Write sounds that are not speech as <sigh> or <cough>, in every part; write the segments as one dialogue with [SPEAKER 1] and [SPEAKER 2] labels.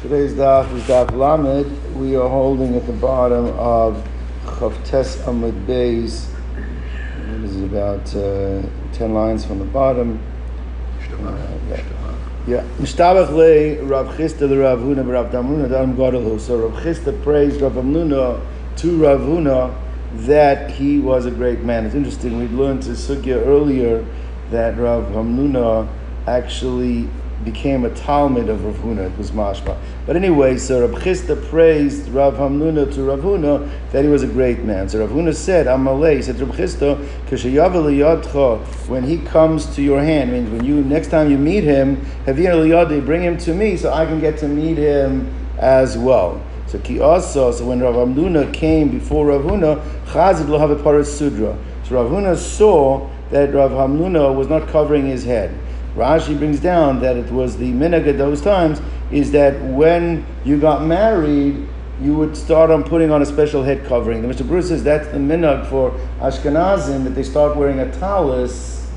[SPEAKER 1] Today's daf is daf lamed. We are holding at the bottom of Chavtes Amud Beis. This is about uh, ten lines from the bottom. Yeah. Mishtabach le Rav Chisda le Rav Huna Rav Damruna Adam Gadol. So Rav Chisda praised Rav Amnuna to Rav Huna that he was a great man. It's interesting. We learned to sugya earlier that Rav Hamnuna actually became a Talmud of Rav Huna. It was mashma. But anyway, so Rav Chisda praised Rav Hamnuna to Rav Huna that he was a great man. So Rav Huna said, Amalei, he said Rav Chisda, when he comes to your hand, means when you next time you meet him, bring him to me so I can get to meet him as well. So ki also, so when Rav Hamnuna came before Rav Huna, Chazid lo have a sudra. So Rav Huna saw that Rav Hamnuna was not covering his head. Rashi brings down that it was the minhag at those times is that when you got married, you would start on putting on a special head covering. The Mr. Bruce says that's the minhag for Ashkenazim that they start wearing a tallis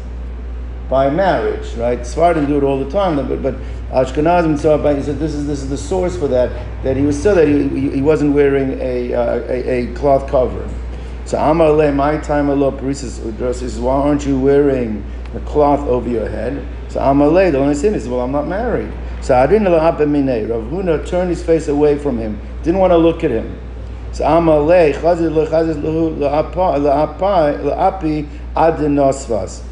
[SPEAKER 1] by marriage, right? Svardim do it all the time, but, but Ashkenazim saw by he said this is this is the source for that that he was still that he, he wasn't wearing a, uh, a, a cloth covering. So Amar my time Allah Bruce says why aren't you wearing the cloth over your head? So Amalei, the only sin is, well, I'm not married. So Adin Rav Huna turned his face away from him, didn't want to look at him. So Amalei, Chazir La'api Adin Nosvas.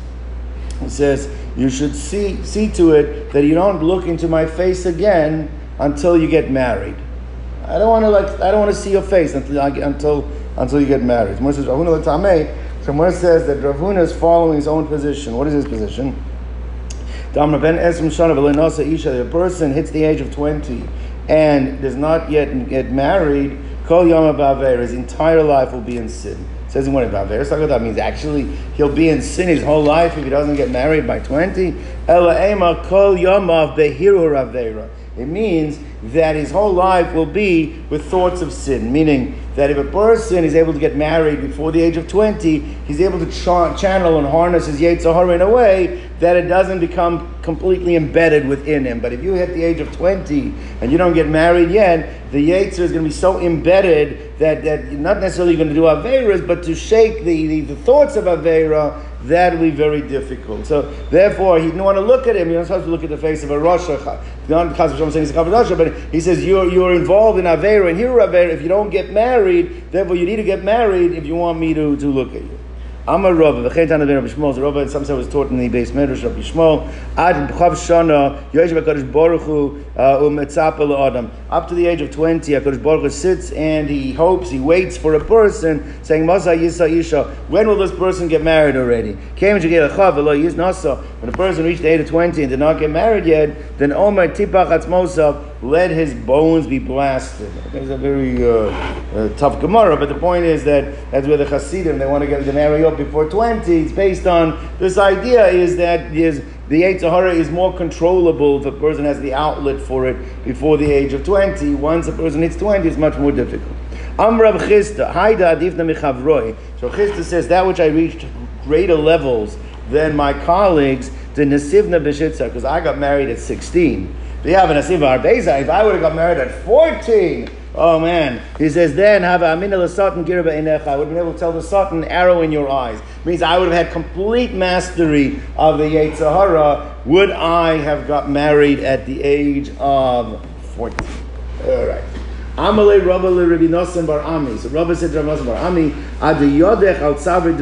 [SPEAKER 1] He says, you should see, see to it that you don't look into my face again until you get married. I don't want to like I don't want to see your face until until until you get married. Someone says says that Rav Huna is following his own position. What is his position? A person hits the age of 20 and does not yet get married, Kol his entire life will be in sin. It says in one Baver, that means actually he'll be in sin his whole life if he doesn't get married by 20. Ela kol yamav behiru ravera. It means that his whole life will be with thoughts of sin, meaning that if a person is able to get married before the age of 20, he's able to ch- channel and harness his Yetzer Hara in a way that it doesn't become completely embedded within him. But if you hit the age of 20 and you don't get married yet, the Yetzer Hara is going to be so embedded that, that you're not necessarily going to do Averas, but to shake the, the, the thoughts of Avera that will be very difficult. So therefore, he didn't want to look at him. You're not supposed to look at the face of a Rasha, but he says you're, you're involved in Avera and here Avera. If you don't get married, therefore you need to get married if you want me to, to look at you. Amar Rava, v'chein tana ben Rabbi Shmuel, so Rava, some say was taught in the beis medrash Rabbi Shmuel, ad b'chav shana, yoyesh v'kadosh baruch hu, uh, u'metzapa la'adam. Up to the age of 20, HaKadosh Baruch Hu sits and he hopes, he waits for a person, saying, Masa yisa isha, when will this person get married already? Came to get chav, v'lo yiz nasa. When a person reached the age of 20 and did not get married yet, then Omer tipach atzmosav, let his bones be blasted. That's a very uh, uh, tough Gemara, but the point is that that's where the Hasidim, they want to get marry up before 20. It's based on this idea is that is the Yetzer Hara is more controllable if a person has the outlet for it before the age of 20. Once a person hits 20, it's much more difficult. Amrav Chisda, Haida Adifna Michavroi. So Chisda says that which I reached greater levels than my colleagues, the Nasivna Beshitza, because I got married at 16. They have a Nasiva Arbeza. If I would have got married at 14, oh man. He says, then have a min satan girba inecha. I would have been able to tell the satan arrow in your eyes. Means I would have had complete mastery of the Yetzer Hara. Would I have got married at the age of 14? All right. Amalei Rabba le Rabbi bar Ami. So Rabba said Rabbi Nosson bar Ami, Ad yodech al tzaver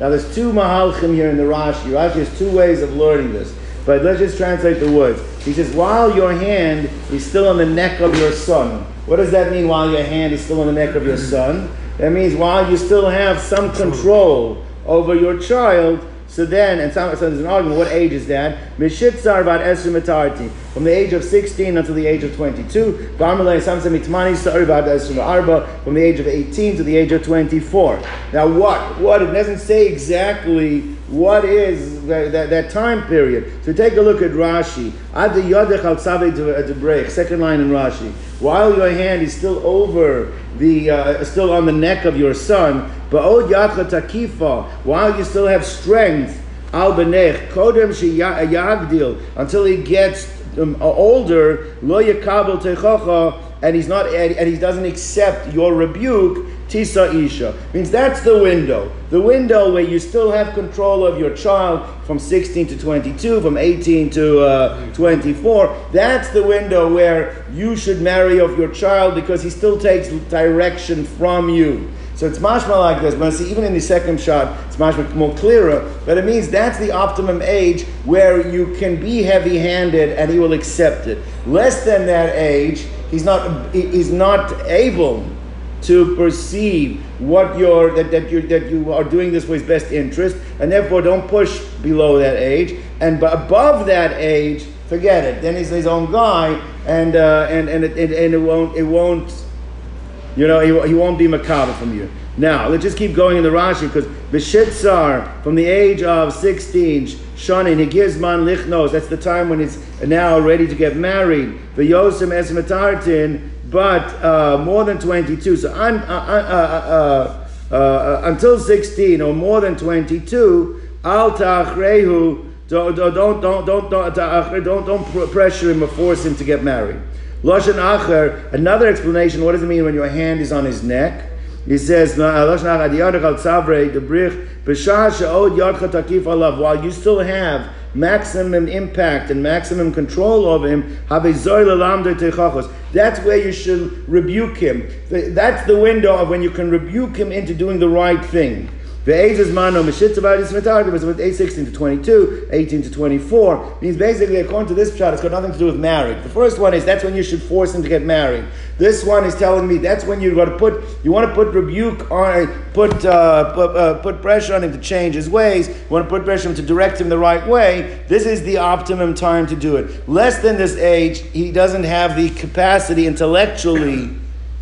[SPEAKER 1] Now there's two mahalchim here in the Rashi. Rashi has two ways of learning this. But let's just translate the words. He says, while your hand is still on the neck of your son. What does that mean, while your hand is still on the neck of your son? That means while you still have some control over your child, so then, and so there's an argument, what age is that? Mishitzar about Esrim from the age of 16 until the age of 22. Barmalay some say Mitmani Sar about Esrim Arba, from the age of 18 to the age of 24. Now what? What? It doesn't say exactly what is that, that, that time period. So take a look at Rashi. Ad Yodech al break, second line in Rashi. While your hand is still over the, uh, still on the neck of your son, Ba'od yadcha takifa, while you still have strength, al benech, kodem until he gets um, older, lo yakabel techacha, and he's not and he doesn't accept your rebuke, tisa isha means that's the window. The window where you still have control of your child from 16 to 22, from 18 to uh, 24. That's the window where you should marry off your child because he still takes direction from you. So it's mashma like this. We're see even in the second shot, it's mashma more clearer. But it means that's the optimum age where you can be heavy-handed and he will accept it. Less than that age, he's not he's not able to perceive what you're that, that you that you are doing this for his best interest, and therefore don't push below that age. And above that age, forget it. Then he's his own guy, and uh, and and it, it, and it won't it won't you know he, he won't be macabre from you. Now let's just keep going in the Rashi because Bishitzar from the age of sixteen. Shanin, he gives man lichnos. That's the time when he's now ready to get married. The Yosem esmetartin, but uh, more than 22. So I'm, uh uh, uh, uh, until 16 or more than 22, al ta'achrehu, don't, don't, don't, don't, don't, don't, don't pressure him or force him to get married. Lashon acher, another explanation, what does it mean when your hand is on his neck? He says, while you still have maximum impact and maximum control over him, that's where you should rebuke him. That's the window of when you can rebuke him into doing the right thing. The age is mano mishitzavar is with age 16 to 22, 18 to 24. Means basically, according to this shot, it's got nothing to do with marriage. The first one is that's when you should force him to get married. This one is telling me that's when you got to put you want to put rebuke on put uh, put, uh, put pressure on him to change his ways. You want to put pressure on him to direct him the right way. This is the optimum time to do it. Less than this age, he doesn't have the capacity intellectually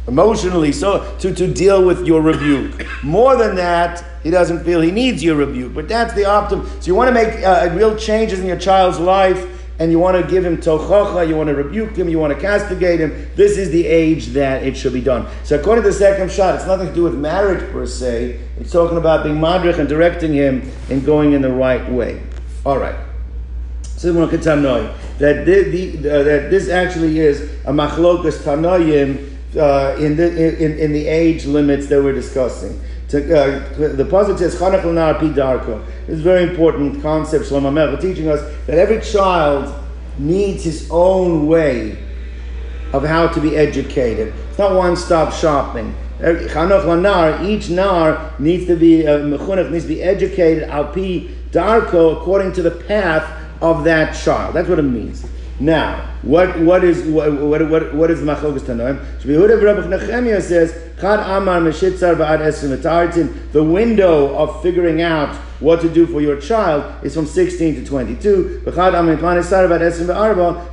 [SPEAKER 1] emotionally so to, to deal with your rebuke more than that he doesn't feel he needs your rebuke but that's the optimum so you want to make uh, real changes in your child's life and you want to give him tochacha, you want to rebuke him, you want to castigate him. This is the age that it should be done. So according to the second shot, it's nothing to do with marriage per se. It's talking about being madrich and directing him and going in the right way. All right. So we want to that this actually is a machlokas tanoim uh, in, the, in, in the age limits that we're discussing. To, uh, the positive says Chanach Pi Darko. This is very important concept. Shlomo Melech teaching us that every child needs his own way of how to be educated. It's not one-stop shopping. Lanar, each nar needs to be uh, needs to be educated al pi darko according to the path of that child. That's what it means. Now, what what is what what what, is machlokas tanoim? Rabbi Nechemia says The window of figuring out what to do for your child is from 16 to 22.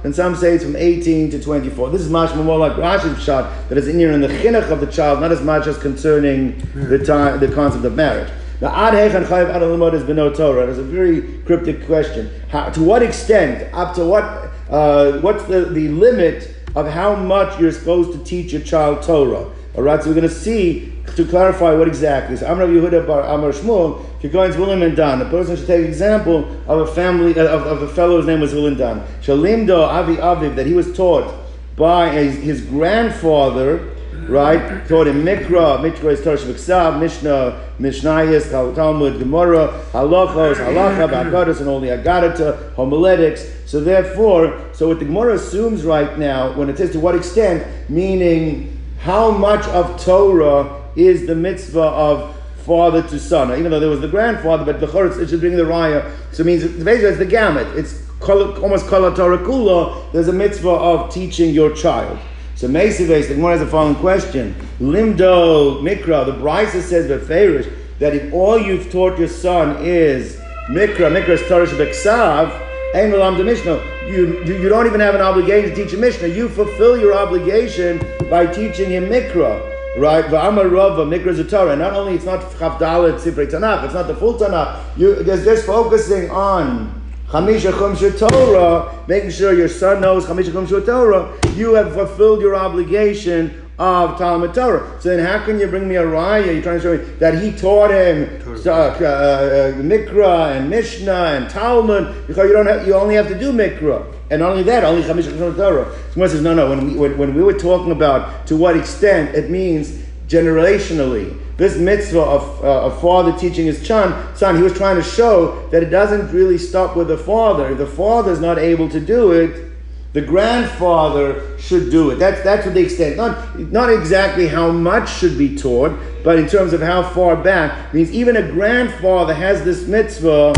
[SPEAKER 1] And some say it's from 18 to 24. This is much more like Rashi's shot that is in here in the chinuch of the child, not as much as concerning the time, the concept of marriage. Now, ad hechan chayiv ad is beno Torah. It's a very cryptic question. How, to what extent, up to what, uh, what's the, the limit of how much you're supposed to teach your child Torah? All right, so we're going to see to clarify what exactly. So Amr Yehuda bar Amr Shmuel, to William and Dan, the person should take example of a family uh, of, of a fellow whose name was William Dan. Shalimdo Avi Aviv that he was taught by his, his grandfather right? Taught in Mikra, Mikra is Torah Shviksav, Mishnah, Mishnayis, Talmud, Gemara, Halachos, Halacha, Bagadas, and the Agadata, homiletics. So therefore, so what the Gemara assumes right now, when it says to what extent, meaning how much of Torah is the mitzvah of father to son. Even though there was the grandfather, but the Choritz, it should bring the raya. So it means basically it's the gamut. It's almost kala Torah kula. There's a mitzvah of teaching your child. So Mesives, the Gemara has the following question. Limdo Mikra, the Brisa says Beferish, that if all you've taught your son is Mikra, Mikra is Torah Beksav, Ein Lam Mishnah, you, you don't even have an obligation to teach a Mishnah. You fulfill your obligation by teaching him Mikra. Right, V'amar Rava, Mikra Torah. Not only it's not Chavdalit Sifrei Tanakh, it's not the full Tanakh. You, there's just focusing on Chamisha Chumsha Torah, making sure your son knows Chamisha Chumsha Torah, you have fulfilled your obligation of Talmud Torah. So then, how can you bring me a raya? You're trying to show me that he taught him uh, uh, Mikra and Mishnah and Talmud because you don't have, you only have to do Mikra. And not only that, only Chamish Torah. Someone says, no, no, when we, when, when we were talking about to what extent it means generationally, this mitzvah of uh, a father teaching his son, son, he was trying to show that it doesn't really stop with the father. If the father is not able to do it, the grandfather should do it. That's that's to the extent. Not not exactly how much should be taught, but in terms of how far back means even a grandfather has this mitzvah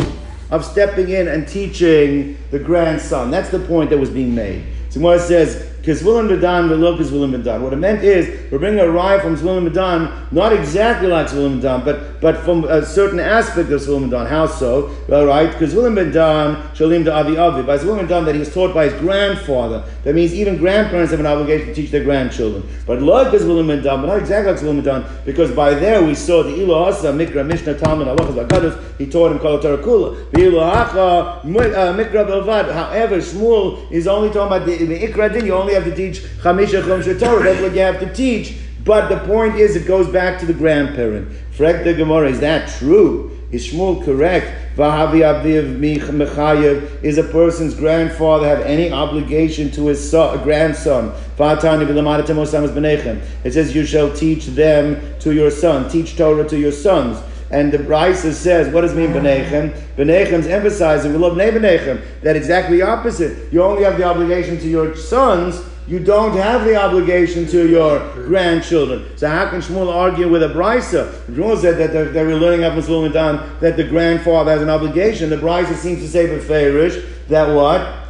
[SPEAKER 1] of stepping in and teaching the grandson. That's the point that was being made. So it says Kizvulim Bedan, Velo Kizvulim Bedan. What it meant is, we're bringing a rye from Zvulim Bedan, not exactly like Zvulim Bedan, but, but from a certain aspect of Zvulim Bedan. How so? Well, right, Kizvulim Bedan, Shalim da Avi Avi. By Zvulim Bedan, that he was taught by his grandfather. That means even grandparents have an obligation to teach their grandchildren. But like Kizvulim Bedan, but not exactly like Zvulim Bedan, because by there we saw the Ilo Asa, Mikra, Mishnah, Talmud, Bakadus, he taught him Kol Torah uh, Mikra, Belvad. However, Shmuel is only talking about the, the Ikra Din, you only have to teach Chamisha Chum Torah. That's what you have to teach. But the point is, it goes back to the grandparent. Frek the Gemara, is that true? Is Shmuel correct? Vahavi Aviv Mechayev, is a person's grandfather have any obligation to his son, grandson? It says, You shall teach them to your son, teach Torah to your sons. And the Brisa says, what does it mean, Benechem? Benechem's emphasizing, we love Benechem, that exactly opposite. You only have the obligation to your sons, you don't have the obligation to your grandchildren. So how can Shmuel argue with a Brisa? Shmuel said that they were learning up in Dan that the grandfather has an obligation. The Brisa seems to say for Farish that what?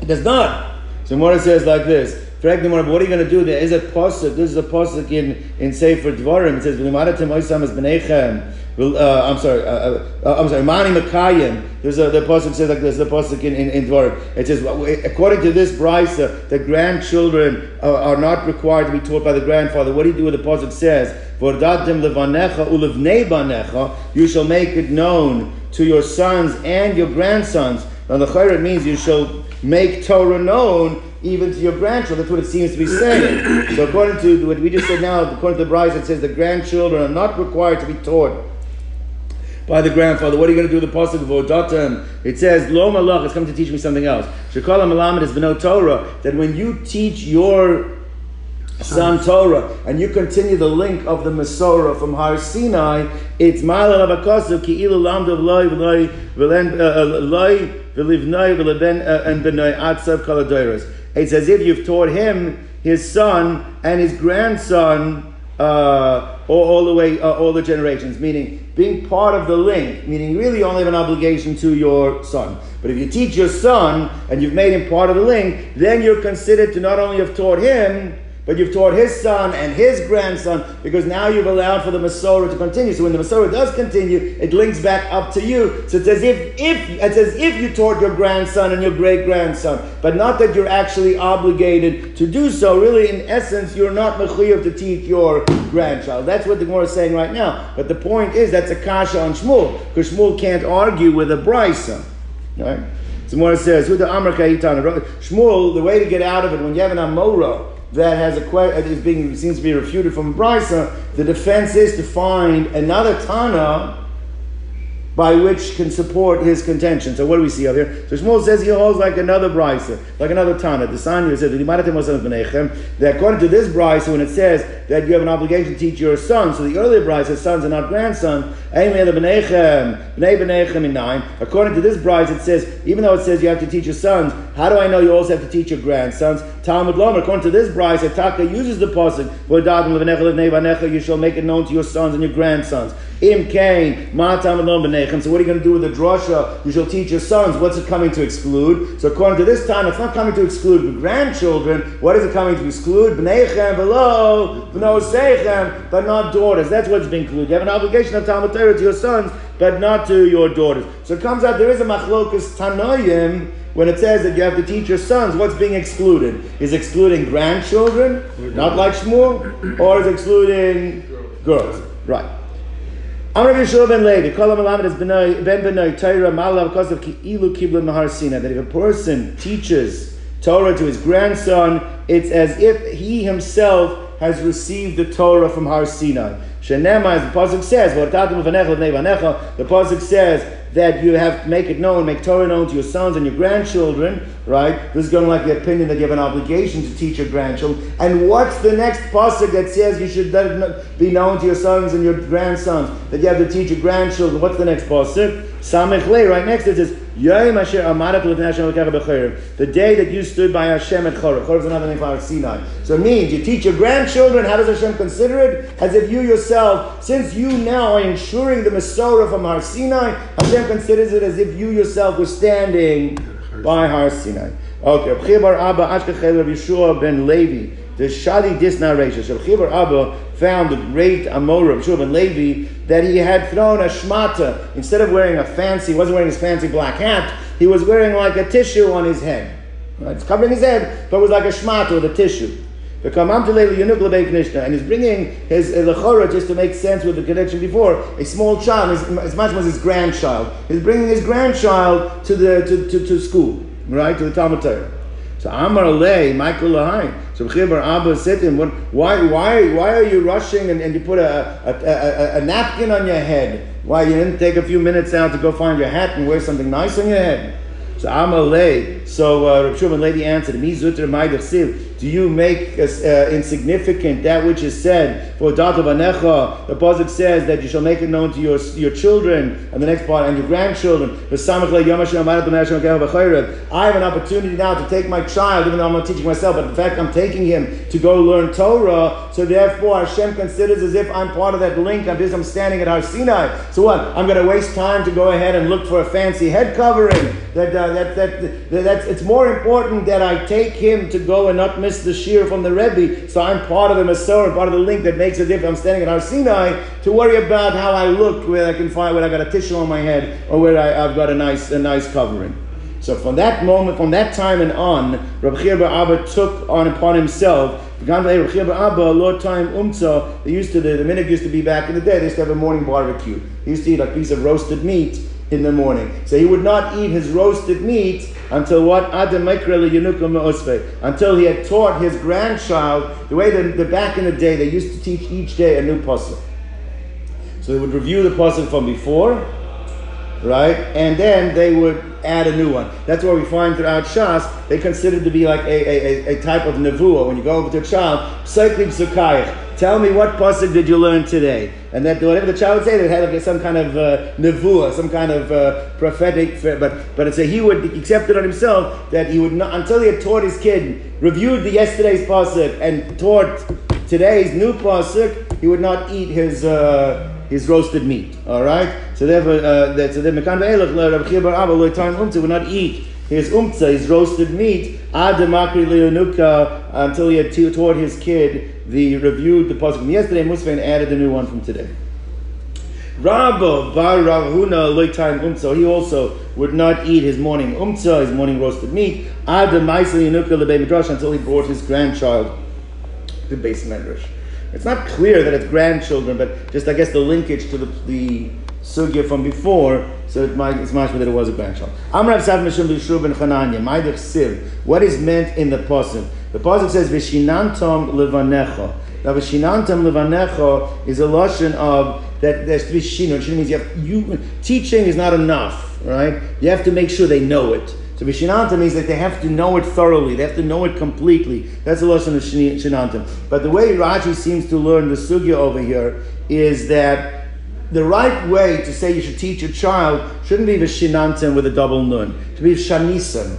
[SPEAKER 1] It does not. So Mora says like this. What are you going to do? There is a pasuk. This is a pasuk in in Sefer Dvarim. It says. Uh, I'm sorry. Uh, uh, uh, I'm sorry. Mani Makayim. There's a the pasuk says like this. The pasuk in in, in Dvarim. It says, according to this brisa, the grandchildren are, are, not required to be taught by the grandfather. What do you do with the pasuk says? You shall make it known to your sons and your grandsons. Now the chayr means you shall make Torah known even to your grandchildren. That's what it seems to be saying. so according to what we just said now, according to the Bride, it says the grandchildren are not required to be taught by the grandfather. What are you going to do with the pasuk of Odatem? It says, Lo malach, it's come to teach me something else. Shekala malamed is beno Torah, that when you teach your son Torah, and you continue the link of the Masorah from Har Sinai, it's Ma'ala Rabakasu, ki ilu lamdav loy v'loy v'len uh, uh, loy v'livnoi v'leben uh, and benoi atzav kaladoiros. It's as if you've taught him, his son, and his grandson, uh, all, all, the way, uh, all the generations, meaning being part of the link, meaning really you only have an obligation to your son. But if you teach your son and you've made him part of the link, then you're considered to not only have taught him, but you've taught his son and his grandson because now you've allowed for the Masorah to continue. So when the Masorah does continue, it links back up to you. So it's as if, if it's as if you taught your grandson and your great grandson, but not that you're actually obligated to do so. Really, in essence, you're not mechuyev to teach your grandchild. That's what the Gemara is saying right now. But the point is that's a kasha on Shmuel because Shmuel can't argue with a brisa. Right? Gemara says, "With the Amar Shmuel, the way to get out of it when you have an Amora." That has a que- is being seems to be refuted from Brisa, the defense is to find another Tana by which can support his contention. So what do we see over here? So Shmuel says he holds like another brisa, like another Tana. The Sanya says that according to this brisa, when it says that you have an obligation to teach your son, so the earlier brisa, sons are not grandsons. According to this brisa, it says even though it says you have to teach your sons, how do I know you also have to teach your grandsons? Talmud Lomer, according to this brisa, Taka uses the pasuk you shall make it known to your sons and your grandsons. Im Kain, Matam Benechem. So what are you going to do with the drasha? You shall teach your sons. What's it coming to exclude? So according to this time, it's not coming to exclude the grandchildren. What is it coming to exclude? Benechem, below, but not daughters. That's what's being included. You have an obligation of Talmud To your sons, but not to your daughters. So it comes out there is a machlokas tanoyim when it says that you have to teach your sons, what's being excluded? Is excluding grandchildren, not like Shmuel, or is excluding girls? Right. Amr Yeshua ben Levi, Kolam Alamed is ben Benoi Torah Malav because of Ki'ilu Kiblin Mahar Sina, that if a person teaches Torah to his grandson, it's as if he himself has received the Torah from Har Sinai. The pasuk says, the pasuk says that you have to make it known, make Torah known to your sons and your grandchildren, right? This is going like the opinion that you have an obligation to teach your grandchildren. And what's the next pasuk that says you should be known to your sons and your grandsons that you have to teach your grandchildren? What's the next pasuk? Samech right next to it says, The day that you stood by Hashem at Choreb. Choreb is another name for Sinai. So it means you teach your grandchildren, how does Hashem consider it? As if you yourself, since you now are ensuring the Masorah from Har Sinai, Hashem considers it as if you yourself were standing by Har Sinai. Okay, Chibar Abba Ashkechel Rav Yeshua ben Levi. The Shadi dis narration. So Chibar Abba found the great Amor of Yeshua ben Levi that he had thrown a shmata instead of wearing a fancy, he wasn't wearing his fancy black hat. He was wearing like a tissue on his head. Right? It's covering his head, but it was like a shmata with a tissue. And he's bringing his lechora just to make sense with the connection before. A small child, as much as his grandchild, he's bringing his grandchild to the to, to, to school, right to the Talmud Torah. So Amar Alei, Michael Lahai. So Chibar Abba him, why, why, why are you rushing and, and you put a, a, a, a, napkin on your head? Why you didn't take a few minutes out to go find your hat and wear something nice on your head? So Amalei. So uh, Rav Shulman lady answered, "Mi zuter Do you make uh, insignificant that which is said for datav anecha? The pasuk says that you shall make it known to your your children, and the next part, and your grandchildren. I have an opportunity now to take my child, even though I'm not teaching myself, but in fact I'm taking him to go learn Torah. So therefore, Hashem considers as if I'm part of that link. I'm just I'm standing at Har Sinai. So what? I'm going to waste time to go ahead and look for a fancy head covering. That uh, that, that, that, that it's more important that I take him to go and not miss the shear from the Rebbe, so I'm part of the Masorah, part of the link that makes a difference. I'm standing at Har Sinai to worry about how I look, where I can find where I got a tissue on my head, or where I, have got a nice, a nice covering. So from that moment, from that time and on, Rabbi Abba took on upon himself Rabbi Chir Abba, Lord time umtza. They used to the, the minute used to be back in the day. They used to have a morning barbecue. He used to eat a piece of roasted meat in the morning. So he would not eat his roasted meat until what? Until he had taught his grandchild the way that the back in the day they used to teach each day a new pasuk. So they would review the pasuk from before, right? And then they would add a new one. That's what we find throughout Shas. They consider to be like a, a, a, type of nevuah. When you go over to a child, Tell me what pasuk did you learn today? And that whatever the child would say, they had like some kind of uh, nevuah, some kind of uh, prophetic. But but it's a he would accept it on himself that he would not until he had taught his kid, reviewed the yesterday's pasuk, and taught today's new pasuk. He would not eat his. Uh, his roasted meat. All right. So therefore, uh, that, so then Mekan ve'elach Rabbi Bar would not eat his umtza, his roasted meat, ad demakri leonuka until he had taught his kid the reviewed the pasuk from yesterday, Musfa, added a new one from today. Rabba bar Rav Huna loitain umtza. He also would not eat his morning umtza, his morning roasted meat, ad demakri leonuka until he brought his grandchild to beis medrash. It's not clear that it's grandchildren, but just I guess the linkage to the, the sugya from before, so it might, it's much that it was a grandchild. Amrav Sav Mishum B'Shur Ben Chananya, Maidach Siv. What is meant in the pasuk? The pasuk says Vishinantam Levanecha. Now Vishinantam Levanecha is a lotion of that there's three be shin. Shin means you have you teaching is not enough, right? You have to make sure they know it. So Vishinantam means that they have to know it thoroughly. They have to know it completely. That's the lesson of Shinanta. But the way Rashi seems to learn the sugya over here is that the right way to say you should teach a child shouldn't be Vishinantim with a double nun. To be Shanisim.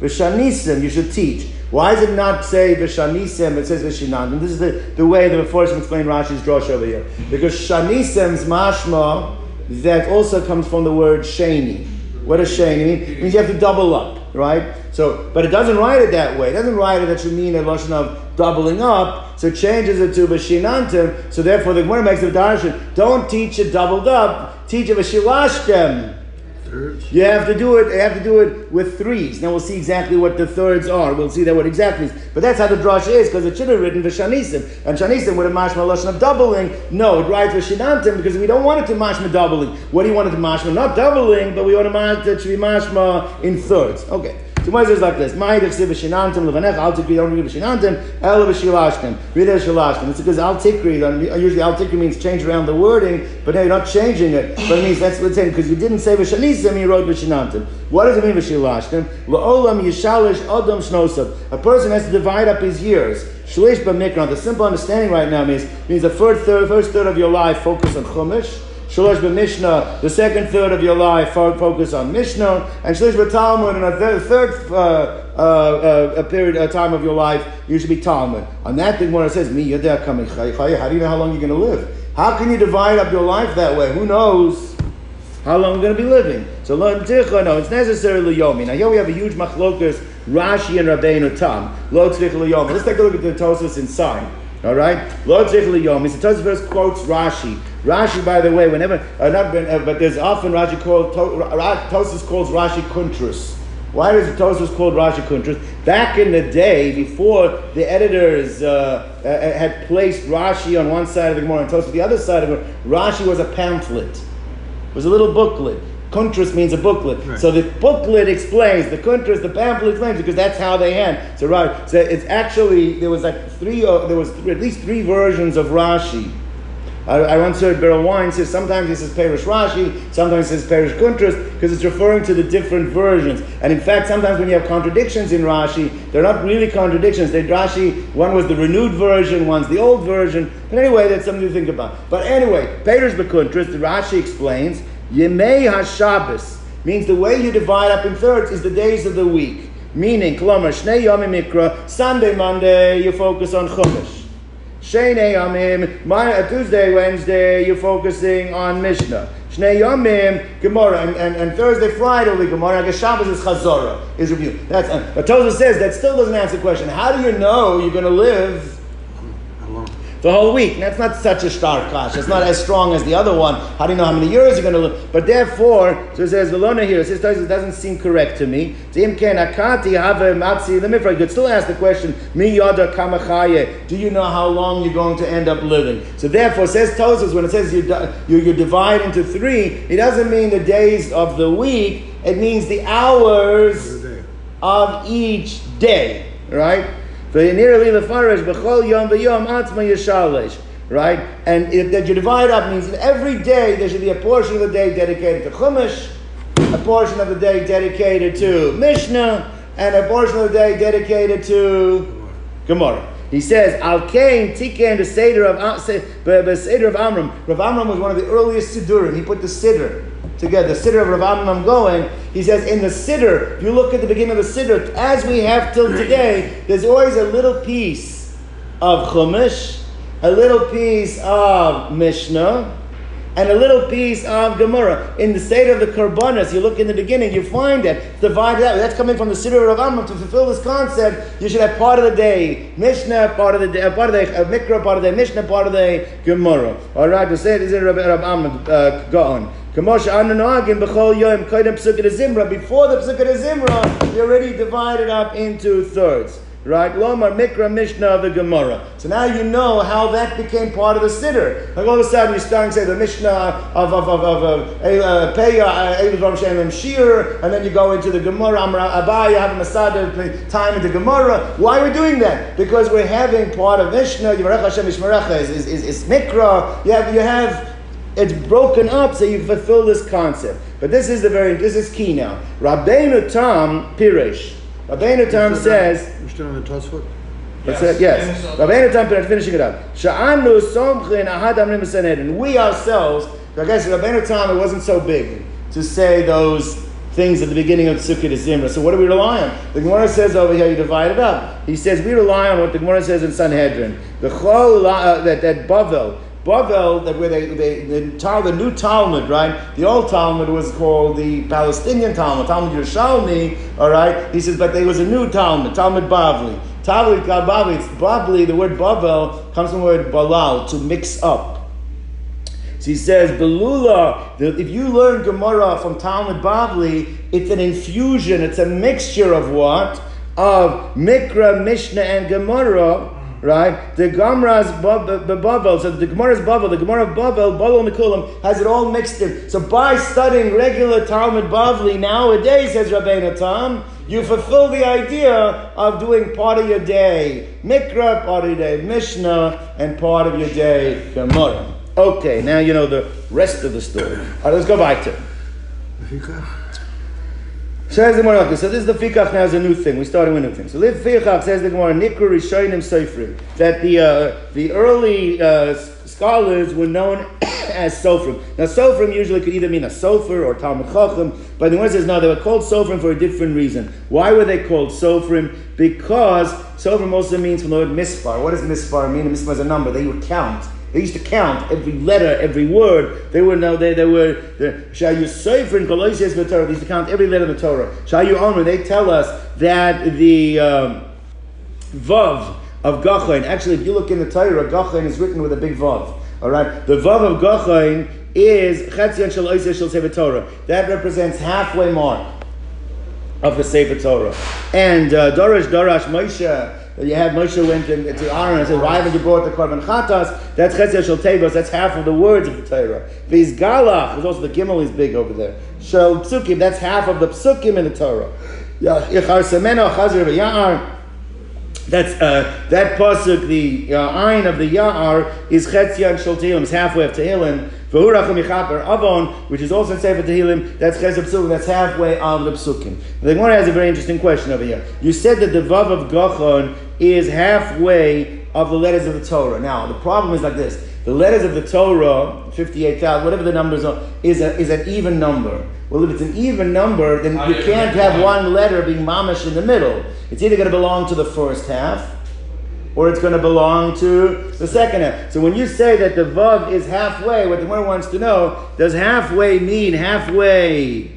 [SPEAKER 1] Vishanisim you should teach. Why does it not say Vishanisim, it says Vishinantim? This is the, the way the Mephoshim explain Rashi's drosh over here. Because Shanisim's mashma, that also comes from the word Shani. What does sheni mean? It means you have to double up, right? So, but it doesn't write it that way. It doesn't write it that you mean a lotion of doubling up. So changes it to b'shinantim. So therefore, the Gemara makes a darshan. Don't teach it doubled up. Teach it b'shilashtem. Thirds. You have to do it. You have to do it with threes. Now we'll see exactly what the thirds are. We'll see that what exactly is. But that's how the drush is because it should have written v'shanisim and shanisim with a mashma lashon of doubling. No, it writes v'shinantim because we don't want it to mashma doubling. What do you want it to mashma? Not doubling, but we want it to be mashma in thirds. Okay. So Gemara says like this. It's because al tikri. Usually al tikri means change around the wording, but now you're not changing it. But it means that's what it's saying because you didn't say b'shanisim, you wrote b'shinantim. What does it mean b'shilashtim? La'olam yishalish adam shnosav. A person has to divide up his years. Shlish b'mikra. The simple understanding right now means means the first third, first third of your life focus on chumash. Shalosh b'Mishnah, the second third of your life focus on Mishnah, and Shalish b'Talmud, in a third, third uh, uh, uh, a period, a time of your life, you should be Talmud. On that thing, when it says, "Mi yadeh coming how do you know how long you're going to live? How can you divide up your life that way? Who knows? How long we're going to be living? So Lo no, it's necessarily yomi. Now here we have a huge machlokas, Rashi and Rabbeinu Tam. Lo tzrich Let's take a look at the Tosos inside. All right, Lo liyomi. So Tosos quotes Rashi. Rashi, by the way, whenever uh, not, uh, but there's often Rashi called Tosus calls Rashi Kuntras. Why is Tosus called Rashi Kuntras? Back in the day, before the editors uh, uh, had placed Rashi on one side of the Gemara and Tosus the other side of it, Rashi was a pamphlet. It was a little booklet. Kuntras means a booklet. Right. So the booklet explains, the kuntras, the pamphlet explains because that's how they hand. So right, so it's actually there was like three, uh, there was at least three versions of Rashi. I, once heard Berel Wein says sometimes he says Perish Rashi, sometimes he says Perish Kuntras, because it's referring to the different versions. And in fact, sometimes when you have contradictions in Rashi, they're not really contradictions. They Rashi, one was the renewed version, one's the old version. But anyway, that's something to think about. But anyway, Perish Bekuntras, the Rashi explains, Yemei HaShabbos means the way you divide up in thirds is the days of the week. Meaning, Klomer, Shnei Yomim Mikra, Sunday, Monday, you focus on Chumash. Shnei Yamim, uh, Tuesday, Wednesday, you're focusing on Mishnah. Shnei Yamim, Gemara, and, and, and Thursday, Friday will be Gemara. I guess Shabbos is Chazorah, is review. That's, uh, but Tosa says that still doesn't answer the question. How do you know you're going to live the whole week. That's not such a stark clash. It's not as strong as the other one. How do you know how many years you're going to live? But therefore, so it says, Velona here, it says, it doesn't seem correct to me. Um, you could still ask the question, Mi yada kamachaye, do you know how long you're going to end up living? So therefore, says Tosus, when it says you, you, you divide into three, it doesn't mean the days of the week, it means the hours of each day, right? Right? And if, that you divide up means that every day there should be a portion of the day dedicated to Chumash, a portion of the day dedicated to Mishnah, and a portion of the day dedicated to Gemara. He says, Al Kain Tiken the Seder of Seder of Amram. Rav Amram was one of the earliest Sidurim. He put the Siddur together, the Siddur of Rav Amram going. He says, in the Siddur, if you look at the beginning of the Siddur, as we have till today, there's always a little piece of Chumash, a little piece of Mishnah, and a little piece of Gemara. In the state of the Karbanas, you look in the beginning, you find that divided out. That's coming from the Siddur of Amram. To fulfill this concept, you should have part of the day Mishnah, part of the day, uh, part of the uh, Mikra, part of the Mishnah, part of the Gemara. All right, to say it is in Rabbi Amram uh, go on. Before the Psukkah Zimra, you already divided up into thirds. Right? Lomar Mikra Mishnah of the Gemara. So now you know how that became part of the Siddur. Like all of a sudden you start and say the Mishnah of of of of uh, Peya uh, Eilu Shem Shir, and then you go into the Gemara Amra Abai, you have a Masada time into Gemara. Why are we doing that? Because we're having part of Mishnah. Yivarech Hashem Ishmerecha is, is, is, is Mikra. You have you have it's broken up so you fulfill this concept. But this is the very this is key now. Rabbeinu Tam Pirish. Rabbeinu Tam says.
[SPEAKER 2] You're still on the Tosfot?
[SPEAKER 1] Yes. yes. Rabbeinu Tam Pirish, finishing it up. Sha'anu somchin ahad amrim And we ourselves, I guess Rabbeinu Tam, it wasn't so big to say those things at the beginning of Sukkot Zimra. So what do we rely on? The Gemara says over here, you divide it up. He says we rely on what the Gemara says in Sanhedrin. The chol, uh, that, that Bavel, Bavel, that where they, they the, the new Talmud, right? The old Talmud was called the Palestinian Talmud, Talmud Yerushalmi, all right? He says, but there was a new Talmud, Talmud Bavli. Talmud Bavli, it's Bavli, the word Bavel comes from the word Balal, to mix up. So he says, Belula, if you learn Gemara from Talmud Bavli, it's an infusion, it's a mixture of what? Of Mikra, Mishnah, and Gemara right? The Gemara's Bavel, so the Gemara's Bavel, the Gemara of Bavel, Bavel Mikulam, has it all mixed in. So by studying regular Talmud Bavli nowadays, says Rabbeinu Tam, You fulfill the idea of doing part of your day Mikra, part of your day Mishnah, and part of your day Gemara. Okay, now you know the rest of the story. All right, let's go back to. Says the Gemara, so this is the fikach now is a new thing. We're starting with a new thing. So live fikach says the Gemara, nikru rishonim seifrim, that the uh, the early uh, scholars were known <coughs> as sofrim. Now sofrim usually could either mean a sofer or talmud chacham, but the one says no, they were called sofrim for a different reason. Why were they called sofrim? Because sofrim also means from the word mispar. What does mispar mean? Mispar is a number. They would count. They used to count every letter, every word. They were no, they, they were Shayu Sefer in Colossians the Torah. They used to count every letter of the Torah. Shayu Omer. They tell us that the um, vav of Gachain. Actually, if you look in the Torah, Gachain is written with a big vav. All right, the vav of Gachain is Chetzion Shel Oiseh Shel Sefer Torah. That represents halfway mark of the Sefer Torah. And uh, Darash Darash Moshe you have Moshe went to, to Aaron and said, Why haven't you brought the Korban Chatas? That's Chetzia Shel Tevos, that's half of the words of the Torah. Viz Galach, there's also the Gimel is big over there. Shel Psukim, that's half of the Psukim in the Torah. Yichar Semeno Chazir Ya'ar. That's uh, that pasuk. The uh, ayin of the Ya'ar is Chetzian Shel Tehillim. It's halfway of Tehillim. Avon, which is also in Sefer Tehillim, that's Chesed Psukim, that's halfway of the Psukim. The Gemara has a very interesting question over here. You said that the Vav of Gachon is halfway of the letters of the Torah. Now, the problem is like this. The letters of the Torah, 58,000, whatever the numbers are, is, a, is an even number. Well, if it's an even number, then ah, you can't have one letter being mamish in the middle. It's either going to belong to the first half, or it's going to belong to the second half. So when you say that the vav is halfway, what the Gemara wants to know, does halfway mean halfway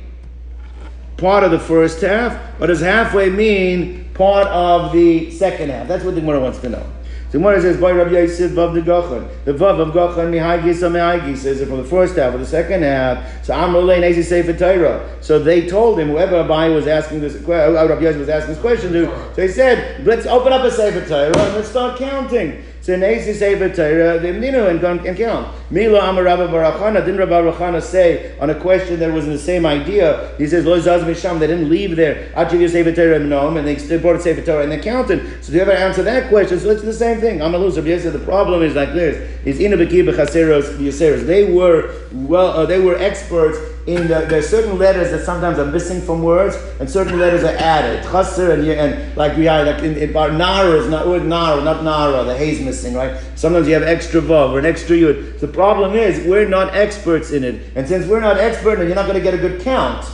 [SPEAKER 1] part of the first half, or does halfway mean part of the second half? That's what the Gemara wants to know. The Gemara says, "By Rabbi Yosef vav the gachon." The vav of gachon mihagis or mihagis is it from the first half or the second half? So Amrulay Nezi Sefer Torah. So they told him whoever Abai was asking this, uh, Rabbi Yosef was asking this question to. So he said, "Let's open up a Sefer Torah and let's start counting." So Nezi Sefer Torah, the Mninu and, count. Mila Amar Rabbi Barachana, didn't Rabbi Barachana say on a question that was in the same idea, he says, Lo Zaz Misham, they didn't leave there, Achiv Sefer Torah Nom, and they still brought Sefer Torah and they counted. So do you ever answer that question? So it's the same thing. I'm a loser. Yes, the problem is like this, is Ina Beki Bechaseros Yaseros. They were, well, uh, they were experts in the, there are certain letters that sometimes are missing from words, and certain letters are added. Chaser and, and like we are like in, in Nara is not word Nara, not Nara. The hay's missing, right? Sometimes you have extra vav or an extra yud. The problem is we're not experts in it, and since we're not expert, you're not going to get a good count.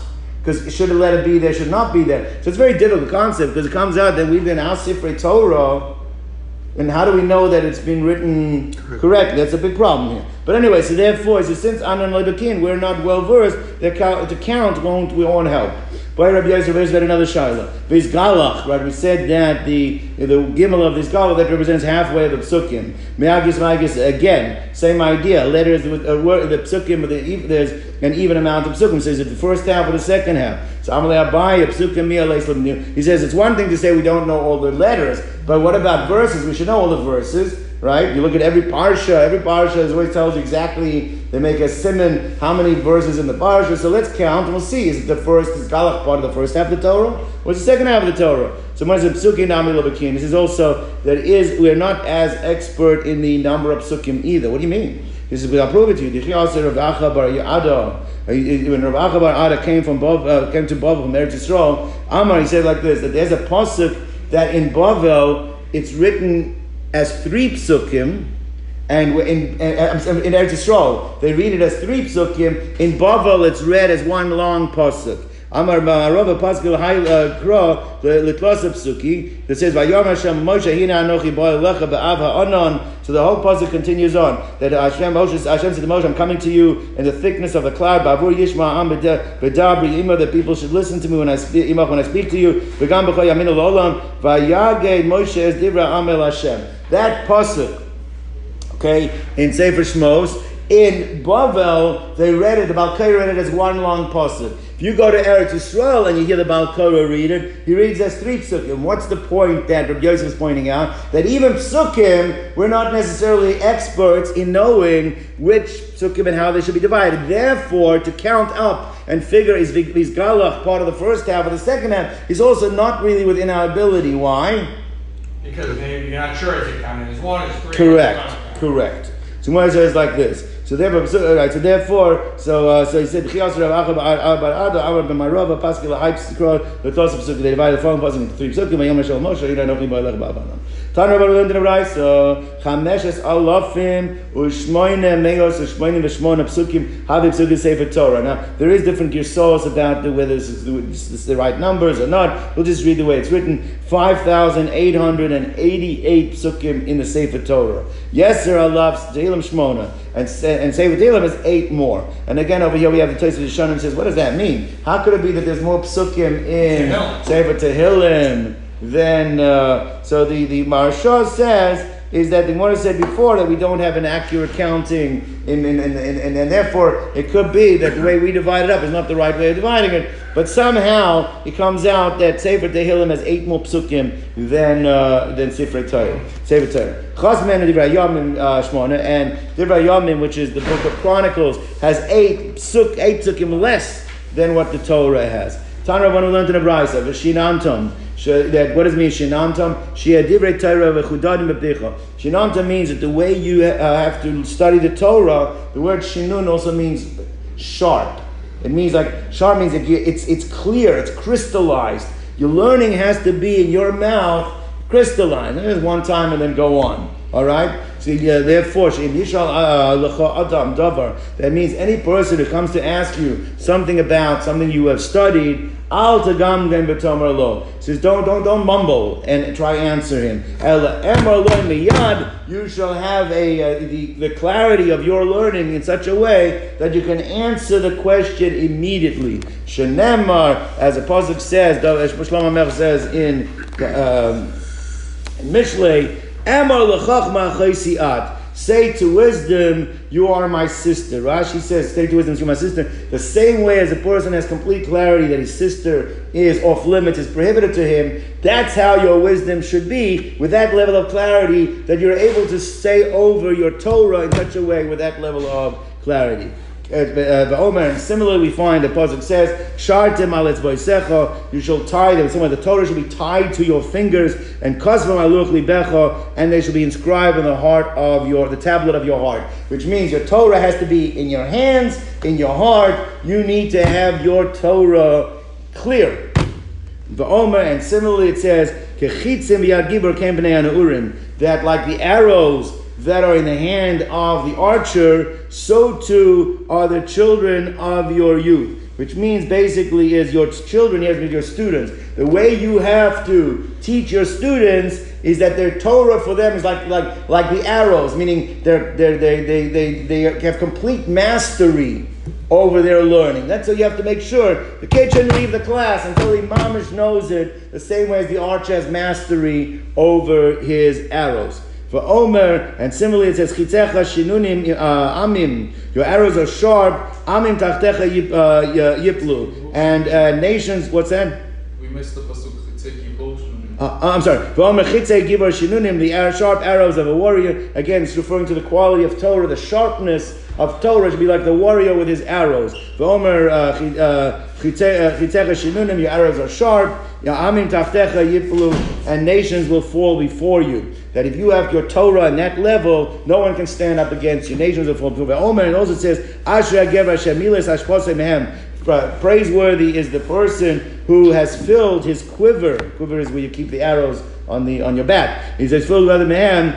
[SPEAKER 1] Because should a letter be there, should not be there. So it's a very difficult concept because it comes out that we've been al Sifrei Torah and how do we know that it's been written correctly? That's a big problem here. But anyway, so therefore, so since Anan Lebekin, we're not well versed, the count won't, we won't help. By Rabbi Yosef, there's got another shaila. Viz galach, right? We said that the the gimel of this galach that represents halfway of the psukim. Meagis magis again, same idea. Letters with uh, a word, the psukim. The, there's an even amount of psukim. Says it the first half or the second half. So He says it's one thing to say we don't know all the letters, but what about verses? We should know all the verses right? You look at every parsha, every parsha always tells you exactly, they make a simon, how many verses in the parsha. So let's count and we'll see. Is it the first, is Galach part of the first half of the Torah? Or is the second half of the Torah? So this is also, that is, we're not as expert in the number of Psukim either. What do you mean? This is, I'll prove it to you. Yada, when Rav Acha bar Ada came from Bav, uh, came to Bavel from Eretz Yisrael, Amar, he said like this, that there's a pasuk that in Bavel, it's written as three psukim, and in, in, in Eretz Yisrael, they read it as three psukim. In Bavel, it's read as one long pasuk. Amar Ba'arova Paschal uh, Kro Litlosa Psuki that says Vayom Hashem Moshe Hina Anochi Boy Lecha Be'av Ha'onon. So the whole pasuk continues on that Hashem Moshe Hashem said to Moshe, I'm coming to you in the thickness of the cloud. Ba'avur Yishma Am B'dabri Ima that people should listen to me when I speak Ima when I speak to you. V'gam B'choy Yamin Olam Vayage Moshe Es Divra Amel Hashem. That pasuk, okay, in Sefer Shmos. In Bavel, they read it, the Balkai read it as one long pasuk. If you go to Eretz Yisrael and you hear the Balkora read it, he reads as three psukim. What's the point that Rabbi Yosef is pointing out? That even psukim, we're not necessarily experts in knowing which psukim and how they should be divided. Therefore, to count up and figure is is galach part of the first half or the second half is also not really within our ability. Why?
[SPEAKER 2] Because you're not sure if it counted as one, as three.
[SPEAKER 1] Correct. Correct. So Gemara says like this. So therefore, so, right, so therefore, so uh, so he said, "Chias Rav Acha Bar Amar Pesuk." They the following into three Moshe Ba'avanam. Tanu Rabbi learned in the Brayso, Chameshes Alafim Ushmoine Meos Ushmoine V'Shmona Pesukim Havi Pesukim Sefer Torah. Now there is different girsos about whether this is, the right numbers or not. We'll just read the way it's written. Five thousand eight hundred and eighty-eight pesukim in the Sefer Torah. Yes, there are loves Tehillim Shmona and and Sefer Tehillim is eight more. And again over here we have the Tosfos Yeshanim says, what does that mean? How could it be that there's more pesukim in. Sefer Tehillim than uh, so the the Maharsha says is that the Gemara said before that we don't have an accurate counting, in, in, in, in, and, and therefore it could be that the way we divide it up is not the right way of dividing it. But somehow it comes out that Sefer Tehillim has eight more psukim than uh, than Sefer Torah. Sefer Torah. Chazman and Divrei Yomim uh, Shmona and Divrei Yomim, which is the book of Chronicles, has eight psuk eight psukim less than what the Torah has. Tanra Rabban learned in the Brisa, V'shinantom, sh- that what does it mean Shinantam? Divrei Torah v'chudadim b'pdicha. Shinantam means that the way you uh, have to study the Torah, the word shinun also means sharp. It means like sharp means that you, it's it's clear, it's crystallized. Your learning has to be in your mouth crystallized. Not just one time and then go on. All right. So yeah, therefore, uh, adam davar. That means any person who comes to ask you something about something you have studied, al tagam gen b'tomer lo. Says don't don't don't mumble and try answer him. Lo miyad. You shall have a uh, the, the clarity of your learning in such a way that you can answer the question immediately. Shenemar, as the pasuk says, as says in. Um, Mishlei, Lechachma. Say to wisdom, you are my sister. Rashi says, say to wisdom, you're my sister. The same way as a person has complete clarity that his sister is off limits, is prohibited to him, that's how your wisdom should be, with that level of clarity, that you're able to say over your Torah in such a way with that level of clarity. Uh, the Omer, and similarly, we find the pasuk says, "Shartim aletz boisecha." You shall tie them. Somewhere the Torah should be tied to your fingers, and kasvam aluch libecha, and they shall be inscribed in the heart of your, the tablet of your heart. Which means your Torah has to be in your hands, in your heart. You need to have your Torah clear. The Omer, and similarly it says, that like the arrows that are in the hand of the archer, so too are the children of your youth. Which means basically is your children, yes, with your students. The way you have to teach your students is that their Torah for them is like like like the arrows, meaning they're, they're, they they they they have complete mastery over their learning. That's how you have to make sure the kid shouldn't leave the class until he mamish knows it the same way as the archer has mastery over his arrows. For Omer, and similarly it says, Chitzecha shinunim uh, amim, your arrows are sharp, amim tachtecha yip, uh, yiplu. And uh, nations, what's that?
[SPEAKER 3] We missed the pasuk.
[SPEAKER 1] Uh, uh, I'm sorry. V'omer chitzei gibar shinunim, the sharp arrows of a warrior. Again, it's referring to the quality of Torah, the sharpness of Torah should be like the warrior with his arrows. V'omer uh, chi- uh, uh, chitzecha shinunim, your arrows are sharp. Ya'amim taftecha yiplu, and nations will fall before you. That if you have your Torah on that level, no one can stand up against you. Nations fall before you. Omer, and also says, Asher Mehem. Praiseworthy is the person who has filled his quiver. Quiver is where you keep the arrows on the on your back. He says, "Filled with other man,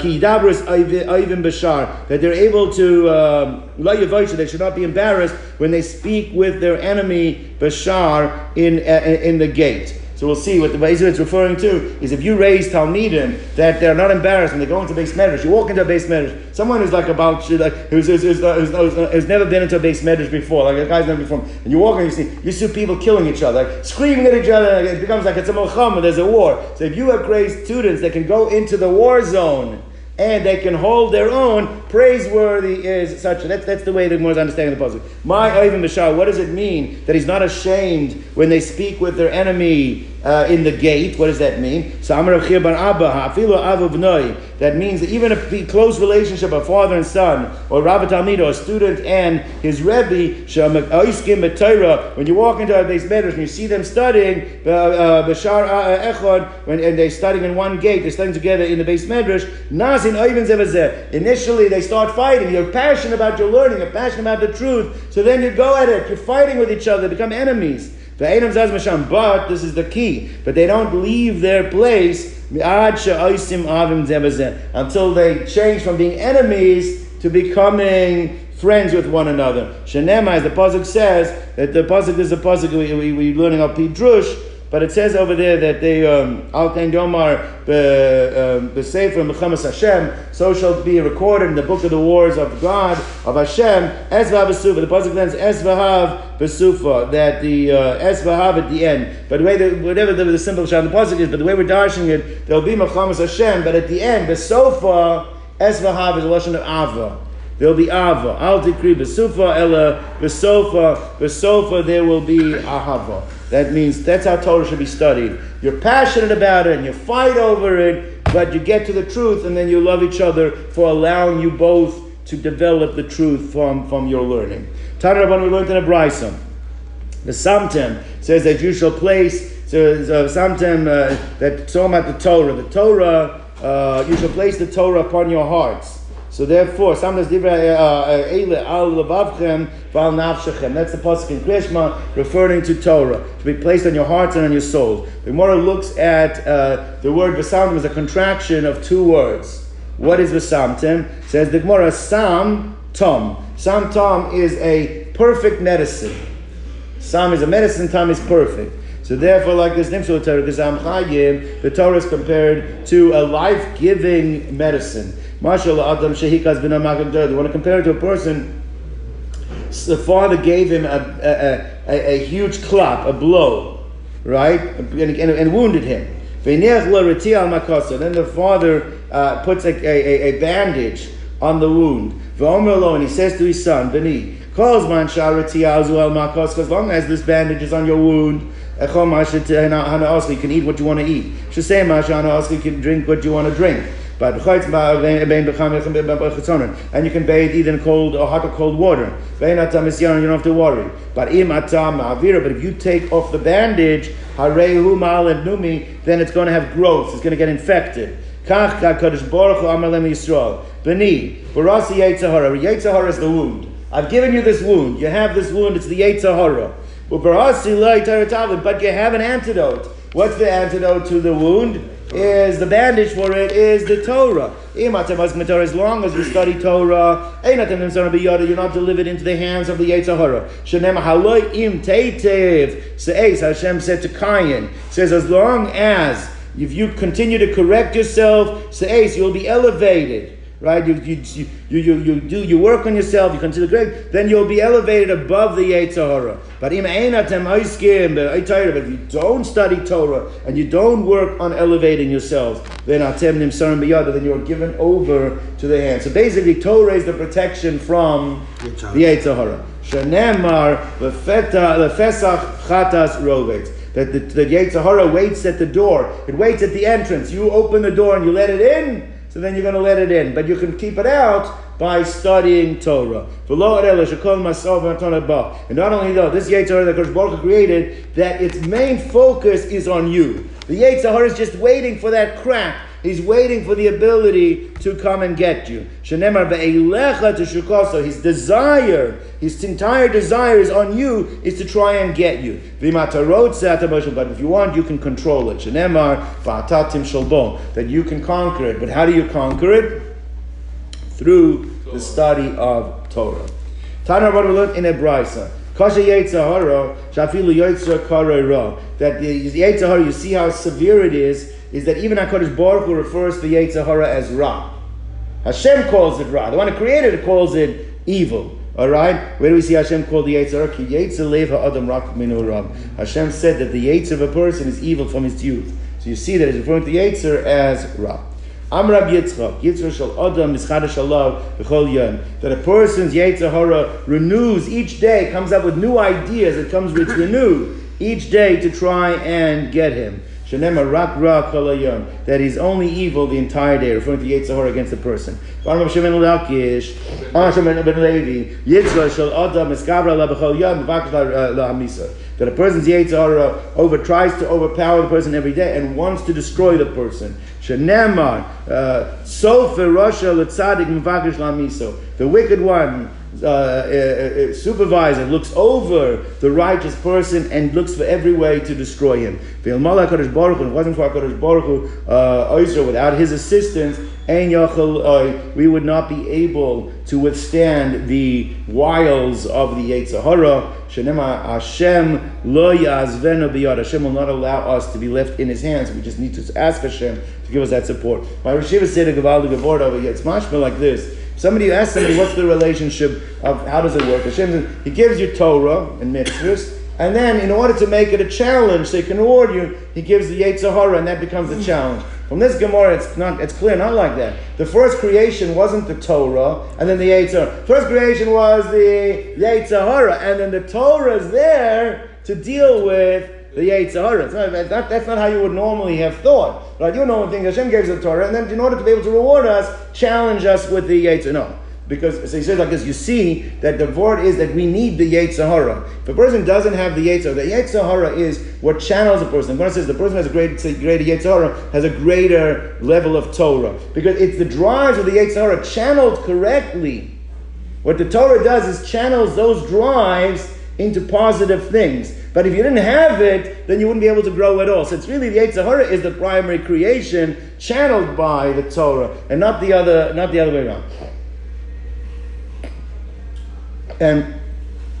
[SPEAKER 1] ki yidabris oivim bashar." That they're able to um. They should not be embarrassed when they speak with their enemy bashar in uh, in the gate. So we'll see what the Beis is referring to is if you raise Talmidim that they're not embarrassed when they go into beis medrash. You walk into a beis medrash. Someone who's like about like who's who's, who's, who's, who's, never been into a beis medrash before, like a guy's never before, and you walk and you see you see people killing each other, like, screaming at each other. It becomes like it's a milchama. There's a war. So if you have raised students that can go into the war zone and they can hold their own, praiseworthy is such. That's, that's the way the Gemara is understanding the puzzle. My Ivan Bashar, what does it mean that he's not ashamed when they speak with their enemy uh, in the gate. What does that mean? That means that even a close relationship of father and son, or Rabbi Talmid, or a student and his Rebbe, B'Torah, when you walk into a beis medrash and you see them studying, uh, uh, uh, when, and they're studying in one gate, they're studying together in the beis medrash, Nazin. Initially, they start fighting. You're passionate about your learning, you're passionate about the truth, so then you go at it. You're fighting with each other, become enemies. But this is the key. But they don't leave their place until they change from being enemies to becoming friends with one another. Shenema, as the pasuk says, that the pasuk is a pasuk we, we, we learning of Pidrush, but it says over there that they um, Al Kain Domar B'Sefer um, Mechamas Hashem, so shall be recorded in the book of the wars of God of Hashem. Esvahav Besufa. The pasuk then says Esvahav Besufa. That the uh, at the end. But the way the, whatever the, the simple shot the pasuk is, but the way we're dashing it, there'll be Mechamas Hashem. But at the end, Besofa Esvahav is a lashon of Ava. There'll be Ava. Al decree Besufa Ella Besofa Besofa. There will be Ahava. That means that's how Torah should be studied. You're passionate about it and you fight over it, but you get to the truth and then you love each other for allowing you both to develop the truth from, from your learning. Tana Rabban, we learned in a. The Samtem says that you shall place, so, so Samtem, uh, that talking the Torah. The Torah, uh, you shall place the Torah upon your hearts. So therefore, sometimes divrei uh, uh, eile al levavchem val nafshechem. That's the pasuk in Krishma referring to Torah to be placed on your hearts and on your souls. The Gemara looks at uh, the word v'samtim as a contraction of two words. What is v'samtim? Says the Gemara, sam tom. Sam tom is a perfect medicine. Sam is a medicine. Tom is perfect. So therefore, like this Nimshul Torah, the Torah is compared to a life-giving medicine. Marshal Adam Shehikas bin You want to compare it to a person, the father gave him a, a, a, a huge clap, a blow, right? And, and, and wounded him. Then the father uh, puts a, a, a, bandage on the wound. And he says to his son, Beni, calls man as long as this bandage is on your wound, you can eat what you want to eat. You can drink what you want to drink. And you can bathe either in cold or hot or cold water. You don't have to worry. But if you take off the bandage, then it's going to have growth. It's going to get infected. Beni, Barasi Yetzer Hara. Yetzahara is the wound. I've given you this wound. You have this wound. It's the Yetzer Hara. But you have an antidote. What's the antidote to the wound? Is the bandage for it is the Torah. As long as we study Torah, you're not delivered into the hands of the Yetzer Hara. Hashem said to Cain, says, as long as if you continue to correct yourself, you'll be elevated right? You, you, you, you, you do you work on yourself, you consider great, then you'll be elevated above the Yetzer Hara. But if you don't study Torah and you don't work on elevating yourselves, then then you're given over to the hand. So basically, Torah is the protection from the Yetzer Hara. Shenemar lefesach chatas rovet. That the, the Yetzer Hara waits at the door. It waits at the entrance. You open the door and you let it in so then you're going to let it in. But you can keep it out by studying Torah. And not only that, this Yetzer Hara that Kosh Baruch created, that its main focus is on you. The Yetzer Hara is just waiting for that crack He's waiting for the ability to come and get you. Shenemar His desire, his entire desire is on you, is to try and get you. But if you want, you can control it. That you can conquer it. But how do you conquer it? Through the study of Torah. Tana learned in a brisa. Kasha Yetzirah, Shafilu Yetzirah Ra. That the Yetzirah, you see how severe it is is that even HaKadosh Baruch Hu refers to Yetzirah as Ra. Hashem calls it Ra. The one who created it calls it evil. All right? Where do we see Hashem call the Yetzirah? Ki Yetzer Lev Ha'adam Rak Minu Hashem said that the Yetzer of a person is evil from his youth. So you see that he's referring to Yetzer as Ra. Amrab Yitzchak, Yitzchak shal Adam Mischadash Allah B'chol Yom. That a person's Yetzirah renews each day, comes up with new ideas, it comes with renewed each day to try and get him. Shanema rak ra that he's only evil the entire day, referring to Yetzirah against the person. That a person's Yetzirah over tries to overpower the person every day and wants to destroy the person. Shanema, uh, sofer Rasha l'tzadik m'vakish la miso. The wicked one uh, uh, uh, supervisor looks over the righteous person and looks for every way to destroy him. It wasn't for HaKadosh Baruch Hu, uh, without his assistance, we would not be able to withstand the wiles of the Yetzer Hara. Shenema Hashem lo yazvenu biyad. Hashem will not allow us to be left in His hands. We just need to ask Hashem to give us that support. My Rishiva said a Gavaldi Gavord over here. It's mashma like this. Somebody asks somebody, what's the relationship of how does it work? Hashem He gives you Torah and mitzvahs, and then in order to make it a challenge, so He can reward you, He gives the Yetzer Hara, and that becomes a challenge. From this Gemara, it's not it's clear, not like that. The first creation wasn't the Torah, and then the Yetzer Hara. First creation was the Yetzer Hara, and then the Torah is there to deal with the Yetzer Hara. That's not, that's not how you would normally have thought. Right? You know, think Hashem gave us the Torah, and then in order to be able to reward us, challenge us with the Yetzer Hara. No. Because so he says like this, you see that the word is that we need the Yetzer Hara. If a person doesn't have the Yetzer Hara, the Yetzer Hara is what channels a person. When it says the person has a great, greater Yetzer Hara, has a greater level of Torah. Because it's the drives of the Yetzer Hara channeled correctly. What the Torah does is channels those drives into positive things. But if you didn't have it, then you wouldn't be able to grow at all. So it's really the Yetzer Hara is the primary creation channeled by the Torah, and not the other, not the other way around. And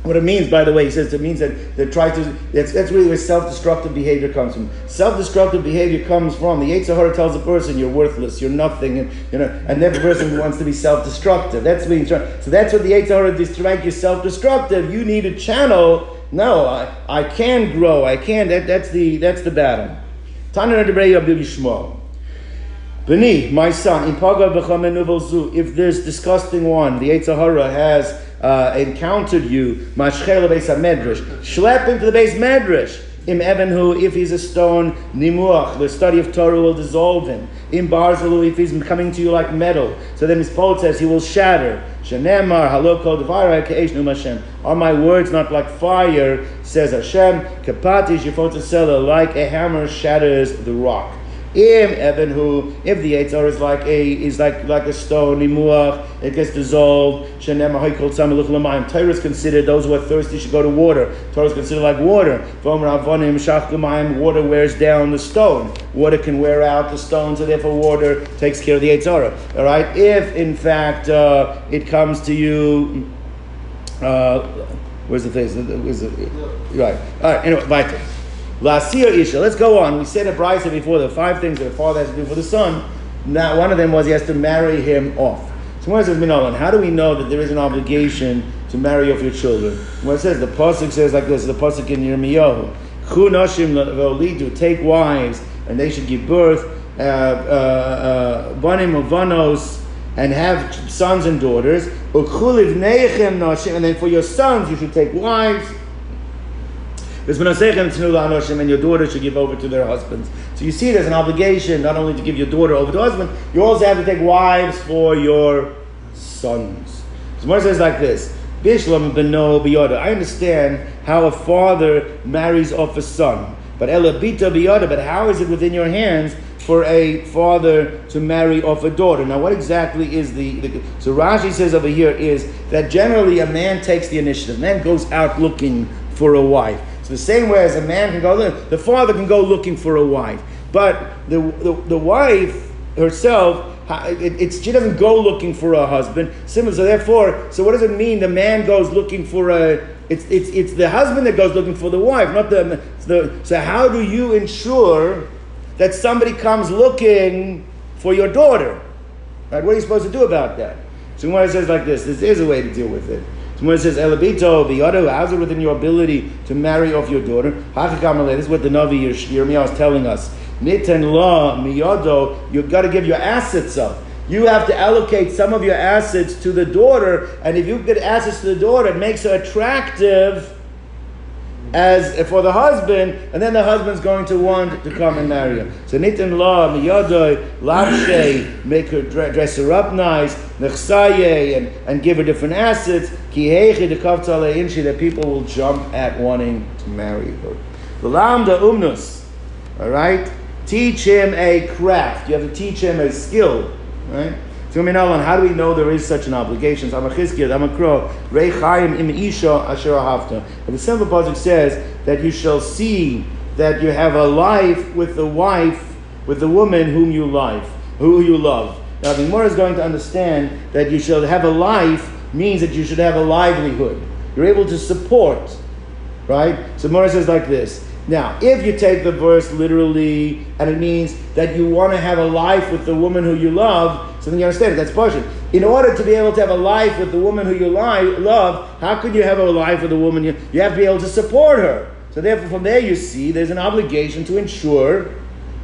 [SPEAKER 1] what it means, by the way, he says it means that they try to. That's, that's really where self-destructive behavior comes from. Self-destructive behavior comes from the Yetzer Hara tells a person you're worthless, you're nothing, and you know, and every person <laughs> wants to be self-destructive. That's what trying. So that's what the Yetzer Hara is to make you self-destructive. You need a channel no, I, I can grow. I can. That, that's the that's the battle. Beni, my son, in Pagav if this disgusting one, the Yetzer Hara, has uh, encountered you, schlep him to the beis medrash. Im Ebenhu, if he's a stone, Nimuach, the study of Torah will dissolve him. Im Barzalu, if he's coming to you like metal. So then his poet says he will shatter. Shanemar, haloko devara ke'esh Hashem. Are my words not like fire, says Hashem. Kapati shifot like a hammer shatters the rock. Im who if the Eitzar is like a is like like a stone, imuach, it gets dissolved. Shenem Haikol Tzam Torah is considered those who are thirsty should go to water. Torah is considered like water. Water wears down the stone. Water can wear out the stone, so therefore water takes care of the Yetzer Hara. All right. If in fact uh, it comes to you, uh, where's the face? Where's the, right. All right. Anyway, vital. Lasir Isha. Let's go on. We said at Bryce before the five things that a father has to do for the son. Now, one of them was he has to marry him off. So when it says Minolan, how do we know that there is an obligation to marry off your children? When it says the pasuk says like this, the pasuk in Yirmiyahu, Chu nashim v'olidu, take wives and they should give birth, uh, uh, uh, uh, and have sons and daughters. And then for your sons you should take wives and your daughter should give over to their husbands. So you see, there's an obligation not only to give your daughter over to husband, you also have to take wives for your sons. So Moshe says like this. Bishlam bano biyada. I understand how a father marries off a son. But elabita biyoda. but how is it within your hands for a father to marry off a daughter? Now, what exactly is the, the so Rashi says over here is that generally a man takes the initiative. Man goes out looking for a wife. So the same way as a man can go, the father can go looking for a wife, but the the, the wife herself. It, she doesn't go looking for a husband. Similar, so therefore, so what does it mean? The man goes looking for a. It's, it's, it's the husband that goes looking for the wife, not the, the. So how do you ensure that somebody comes looking for your daughter? Right? What are you supposed to do about that? So it says like this, this is a way to deal with it. So when it says Elabito, Biyado, how's it within your ability to marry off your daughter? This is what the Navi Yirmiyah is telling us. Nitan la miyado, you've got to give your assets up. You have to allocate some of your assets to the daughter, and if you get assets to the daughter, it makes her attractive as for the husband, and then the husband's going to want to come and marry her. So nitin la miyadoi lavshe make her dress her up nice, nechsaye and and give her different assets. Ki hechi inshi that people will jump at wanting to marry her. The lambda umnus, all right. Teach him a craft. You have to teach him a skill, right? So how do we know there is such an obligation? So. The simple pasuk says that you shall see that you have a life with the wife, with the woman whom you love, who you love. Now the Gemara is going to understand that you shall have a life means that you should have a livelihood. You're able to support, right? So Gemara says like this. Now, if you take the verse literally, and it means that you want to have a life with the woman who you love, so then you understand it. That's partial. In order to be able to have a life with the woman who you love, how could you have a life with a woman? You, you have to be able to support her. So therefore, from there you see there's an obligation to ensure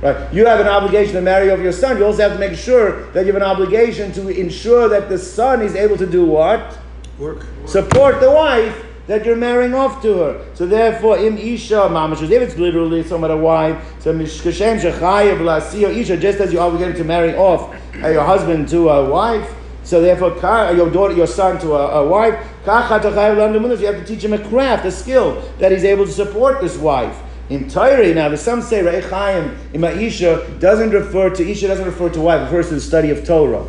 [SPEAKER 1] Right? You have an obligation to marry off your son. You also have to make sure that you have an obligation to ensure that the son is able to do what?
[SPEAKER 3] Work.
[SPEAKER 1] Support the wife that you're marrying off to her. So therefore, im isha mamash, if it's literally some other wife, so mishkashem shechayev lasiyo isha, just as you're obligated to marry off uh, your husband to a wife, so therefore, your daughter, your son to a, a wife, you have to teach him a craft, a skill that he's able to support this wife. In Torah, now, some say Re'echayim in Ma'isha doesn't refer to Isha, doesn't refer to wife, it refers to the study of Torah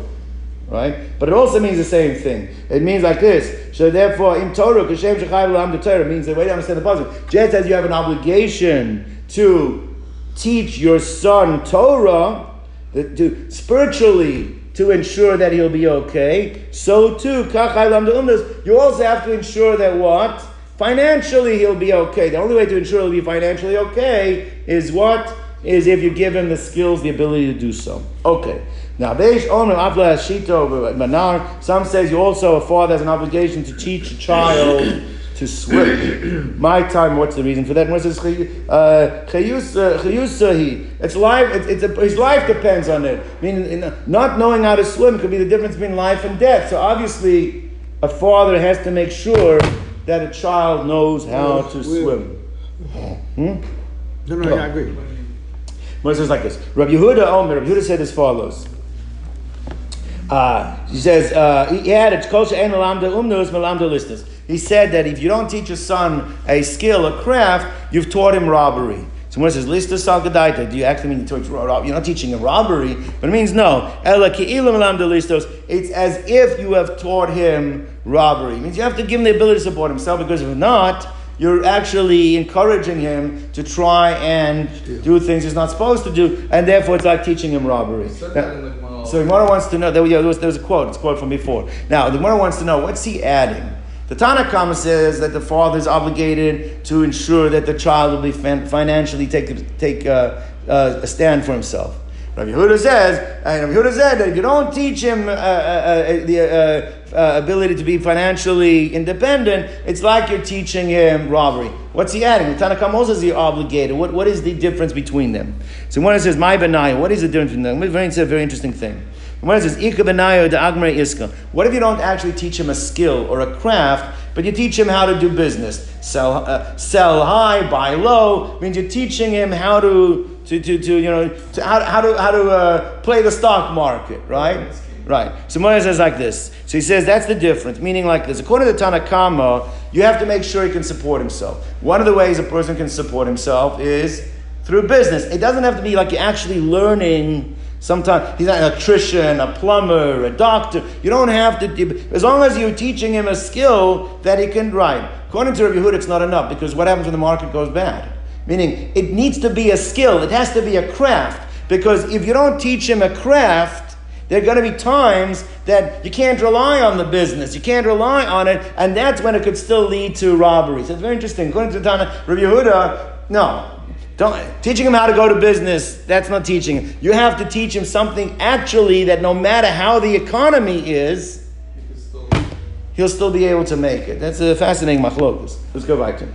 [SPEAKER 1] right? But it also means the same thing. It means like this. So therefore, in Torah, Kashem Shechai L'am the Torah means the way to understand the puzzle. Just as you have an obligation to teach your son Torah, to spiritually to ensure that he'll be okay, so too, you also have to ensure that what? Financially he'll be okay. The only way to ensure he'll be financially okay is what? Is if you give him the skills, the ability to do so. Okay. Now, some says you also, a father has an obligation to teach a child to swim. <coughs> My time, what's the reason for that? And says, uh, it's life, it's, a, his life depends on it. I mean, not knowing how to swim could be the difference between life and death. So obviously, a father has to make sure that a child knows how to swim.
[SPEAKER 4] Hmm? No, no, I agree.
[SPEAKER 1] Well, says like this. Rabbi Yehuda Omer, Rabbi Yehuda said as follows. Uh, he says, uh, he had a kosher and lambda umnus melamda listus. He said that if you don't teach your son a skill, a craft, you've taught him robbery. So when it says listus salgadaita, do you actually mean to teach You're not teaching a robbery, but it means no. Ela listos. It's as if you have taught him robbery. It means you have to give him the ability to support himself, because if not, you're actually encouraging him to try and do things he's not supposed to do, and therefore it's like teaching him robbery. Now, so the Gemara wants to know. There, was, there was a quote. It's a quote from before. Now the Gemara wants to know what's he adding. The Tanakh says that the father is obligated to ensure that the child will be financially take take uh, uh, a stand for himself. Rabbi Yehuda says, and Rabbi Yehuda said that if you don't teach him uh, uh, uh the uh, ability to be financially independent, it's like you're teaching him robbery. What's he adding? The Tanakh says you're obligated. What, what is the difference between them? So one says, my benayah, what is the difference between them? It's a very interesting thing. One says, Ika benayah de iska. What if you don't actually teach him a skill or a craft, but you teach him how to do business? Sell, uh, sell high, buy low, means you're teaching him how to to, to, to you know, to how, how to, how to uh, play the stock market, right? Right. So Moshe says like this. So he says that's the difference, meaning like this. According to the Tanakama, you have to make sure he can support himself. One of the ways a person can support himself is through business. It doesn't have to be like you're actually learning. Sometimes he's an electrician, a plumber, a doctor. You don't have to. As long as you're teaching him a skill that he can write. According to Rabbi Hud, it's not enough because what happens when the market goes bad? Meaning, it needs to be a skill, it has to be a craft. Because if you don't teach him a craft, there are going to be times that you can't rely on the business, you can't rely on it, and that's when it could still lead to robberies. It's very interesting. According to Tana, Rabbi Yehuda, no. Don't, teaching him how to go to business, that's not teaching him. You have to teach him something actually that no matter how the economy is, he'll still be able to make it. That's a fascinating machlokas. Let's go back to him.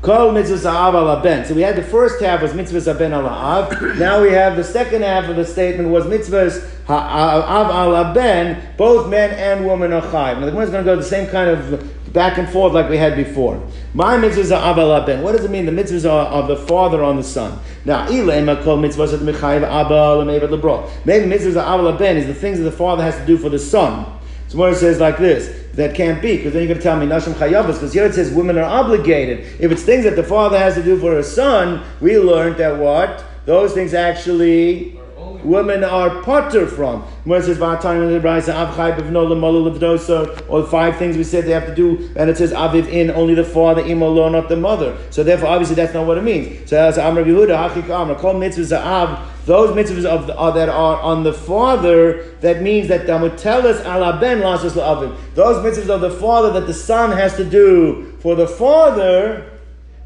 [SPEAKER 1] Kol mitzvahs ha'av ala ben. So we had the first half was mitzvahs ha'ben ala av. <coughs> Now we have the second half of the statement was mitzvahs ha'av ala ben. Both men and women are chayv. Now the Gemara is going to go the same kind of back and forth like we had before. My mitzvahs are abba ben. What does it mean? The mitzvahs are of the father on the son. Now, ilema kol mitzvahs at mechayiv abba lemevad lebro. Maybe mitzvahs are abba ben is the things that the father has to do for the son. It says like this, that can't be, because then you're going to tell me nashim chayavas, because here it says women are obligated. If it's things that the father has to do for his son, we learned that what? Those things actually women are potter from. When it says or five things we said they have to do, and it says Aviv in only the father, lo, not the mother. So therefore, obviously, that's not what it means. So as Amr Yehuda, Hachik Amr, Kol mitzvahs Av, those mitzvahs of the, uh, that are on the father, that means that Damutelis ala ben lasus la'avim. Those mitzvahs of the father that the son has to do for the father,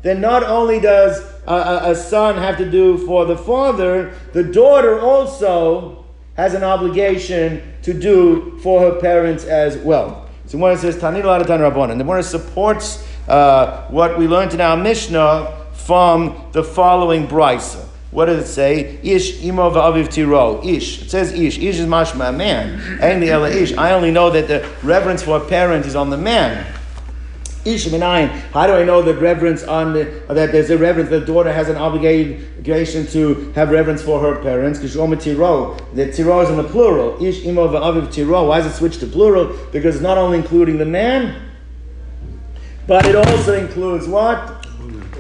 [SPEAKER 1] then not only does a, a, son have to do for the father, the daughter also has an obligation to do for her parents as well. So it says Tanil Tan Rabbanan, the one supports uh, what we learned in our Mishnah from the following brisa. What does it say? Ish imo va'aviv tiro. Ish. It says ish. Ish is mashma, man. Ain't the ish. I only know that the reverence for a parent is on the man. Ish How do I know that reverence on the, that there's a reverence? The daughter has an obligation to have reverence for her parents. Kishoma tiro. The tiro is in the plural. Ish imo va'aviv tiro. Why is it switched to plural? Because it's not only including the man, but it also includes what?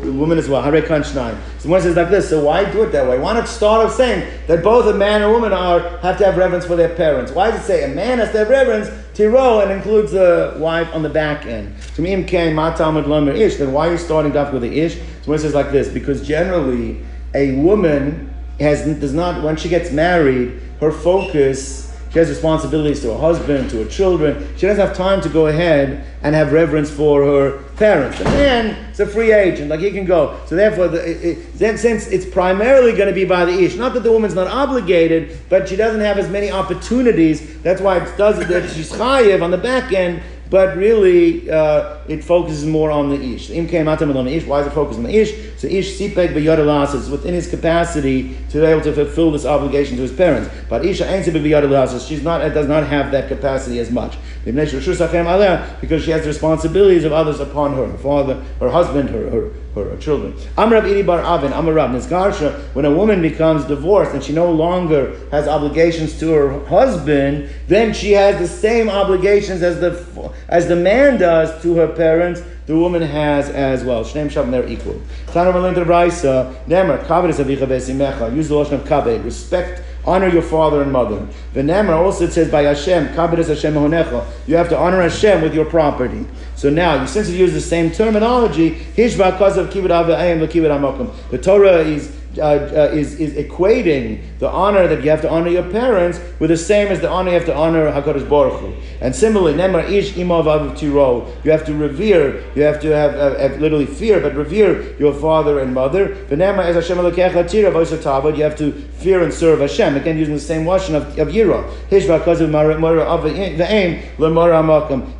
[SPEAKER 1] The woman as well. Hare Kanshnai. So one says like this. So why do it that way? Why not start off saying that both a man and a woman are have to have reverence for their parents? Why does it say a man has to have reverence tiro and includes the wife on the back end? To me, came matamad lamer ish. Then why are you starting off with the ish? So it says like this because generally a woman has does not when she gets married her focus she has responsibilities to her husband, to her children. She doesn't have time to go ahead and have reverence for her parents. The man is a free agent, like he can go. So therefore, the, it, it, since it's primarily going to be by the ish, not that the woman's not obligated, but she doesn't have as many opportunities. That's why it does that she's chayiv on the back end but really uh, it focuses more on the ish. Im ish. Why is it focused on the ish? So ish sipek b'yodelas is within his capacity to be able to fulfill this obligation to his parents. But isha ain't b'yodelas. She's not. Does not have that capacity as much because she has the responsibilities of others upon her, her father, her husband, her, her her children. Amrab Iri Bar Avin, Amrab Nizgarsha, when a woman becomes divorced and she no longer has obligations to her husband, then she has the same obligations as the as the man does to her parents, the woman has as well. Shneim Shavim, they're equal. Tanur Melinda Raisa, Nemer, Kaved is Avicha Besimecha, use the lotion of Kaved, respect honor your father and mother. V'nemer also it says by Hashem, kabed Hashem honecha. You have to honor Hashem with your property. So now, since you use the same terminology, cause of kibbut avayim kibbut amakom. The Torah is uh, uh, is, is equating the honor that you have to honor your parents with the same as the honor you have to honor Hakadosh Baruch Hu. And similarly, Nemar Ish Imav Tiro, you have to revere, you have to have, uh, have literally fear, but revere your father and mother. Nemar as Hashem Tira you have to fear and serve Hashem. Again, using the same washing of, of Yira. Hishva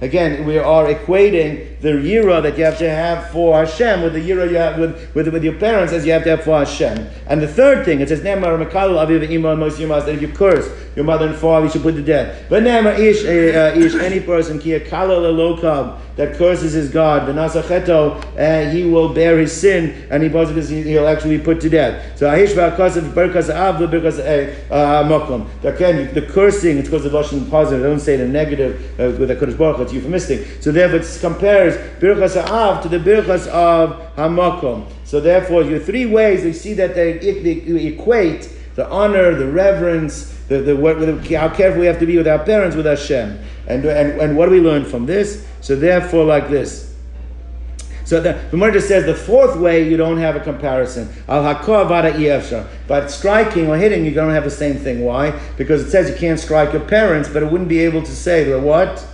[SPEAKER 1] Again, we are equating the Yira that you have to have for Hashem with the Yira you have with, with, with your parents as you have to have for Hashem. And the third thing, it says, Nemar Aviv Ima Mos Yumas, that if you curse your mother and father, you should put to death. But Nemar Ish, uh, uh, Ish, any person, Kia Kala Lokab, that curses his God, the Nasacheto, uh, he will bear his sin, and he because he'll actually be put to death. So Ahish Va'akasav Berkas Av, Berkas uh, Mokum. Again, the cursing, it's because of Lashon positive, they don't say the negative uh, with the Kodesh Baruch, it's euphemistic. So therefore it compares Birkas Av to the Birkas of Hamakom. So therefore, your three ways we see that they, equate the honor, the reverence, the, the, the, how careful we have to be with our parents, with Hashem. And, and, and what do we learn from this? So therefore, like this. So the Gemara just says the fourth way you don't have a comparison. Al vada But striking or hitting, you don't have the same thing. Why? Because it says you can't strike your parents, but it wouldn't be able to say the what?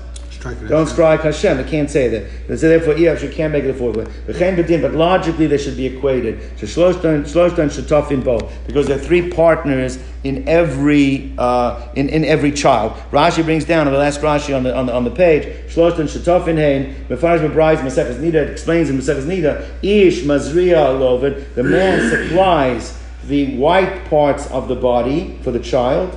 [SPEAKER 1] Don't strike Hashem. It can't say that. So therefore, Ev you can't make it a fourth way. But logically, they should be equated. So Shloshtan Shatafin Bo, because there are three partners in every uh, in, in every child. Rashi brings down the last Rashi on the on the, on the page. Shloshtan Shatafin Hein Mefarsh Mebrayz Maseches Nida explains in Maseches Nida Ish Mazriya Lovid. The man supplies the white parts of the body for the child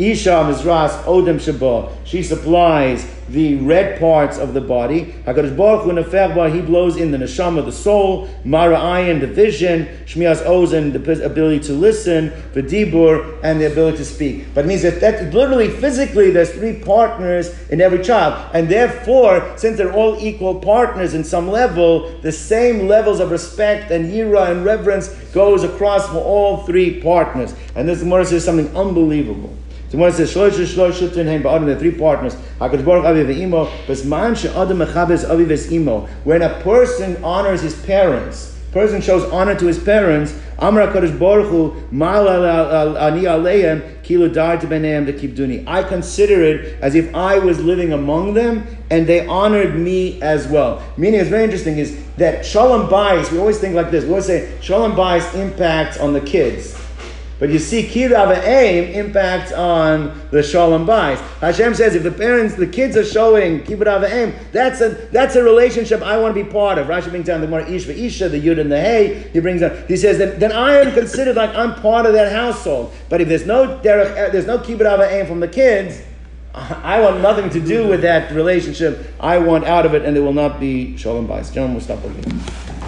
[SPEAKER 1] Isha Mizras Odem Shaba. She supplies the red parts of the body. Hakadosh Baruch Hu Neferba, he blows in the neshama, the soul, Mara Ayin, the vision, Shmias Ozen, the ability to listen, Vidibur, and the ability to speak. But it means that, that literally, physically, there's three partners in every child. And therefore, since they're all equal partners in some level, the same levels of respect and yira and reverence goes across for all three partners. And this Gemara says something unbelievable. So when ba'adam, the three partners, Hakadosh Baruch Avi ve'imo, man she'adam mechabes Avi ve'imo. When a person honors his parents, person shows honor to his parents, Amra Kadosh Baruch Hu, ani aleim, kilu dar to beneim kibduni. I consider it as if I was living among them, and they honored me as well. Meaning, it's very interesting is that shalom bayis. We always think like this. We always say shalom bayis impacts on the kids. But you see, Kirav aim impacts on the Shalom Bais. Hashem says if the parents, the kids are showing Kirav aim, that's a that's a relationship I want to be part of. Rashi brings down the more Ish Isha, the Yud and the Hey. He brings down. He says that then I am considered like I'm part of that household. But if there's no derech, uh, there's no Kirav aim from the kids. <laughs> I want nothing to do with that relationship. I want out of it, and there will not be shalom bais. Gentlemen, we'll stop over here.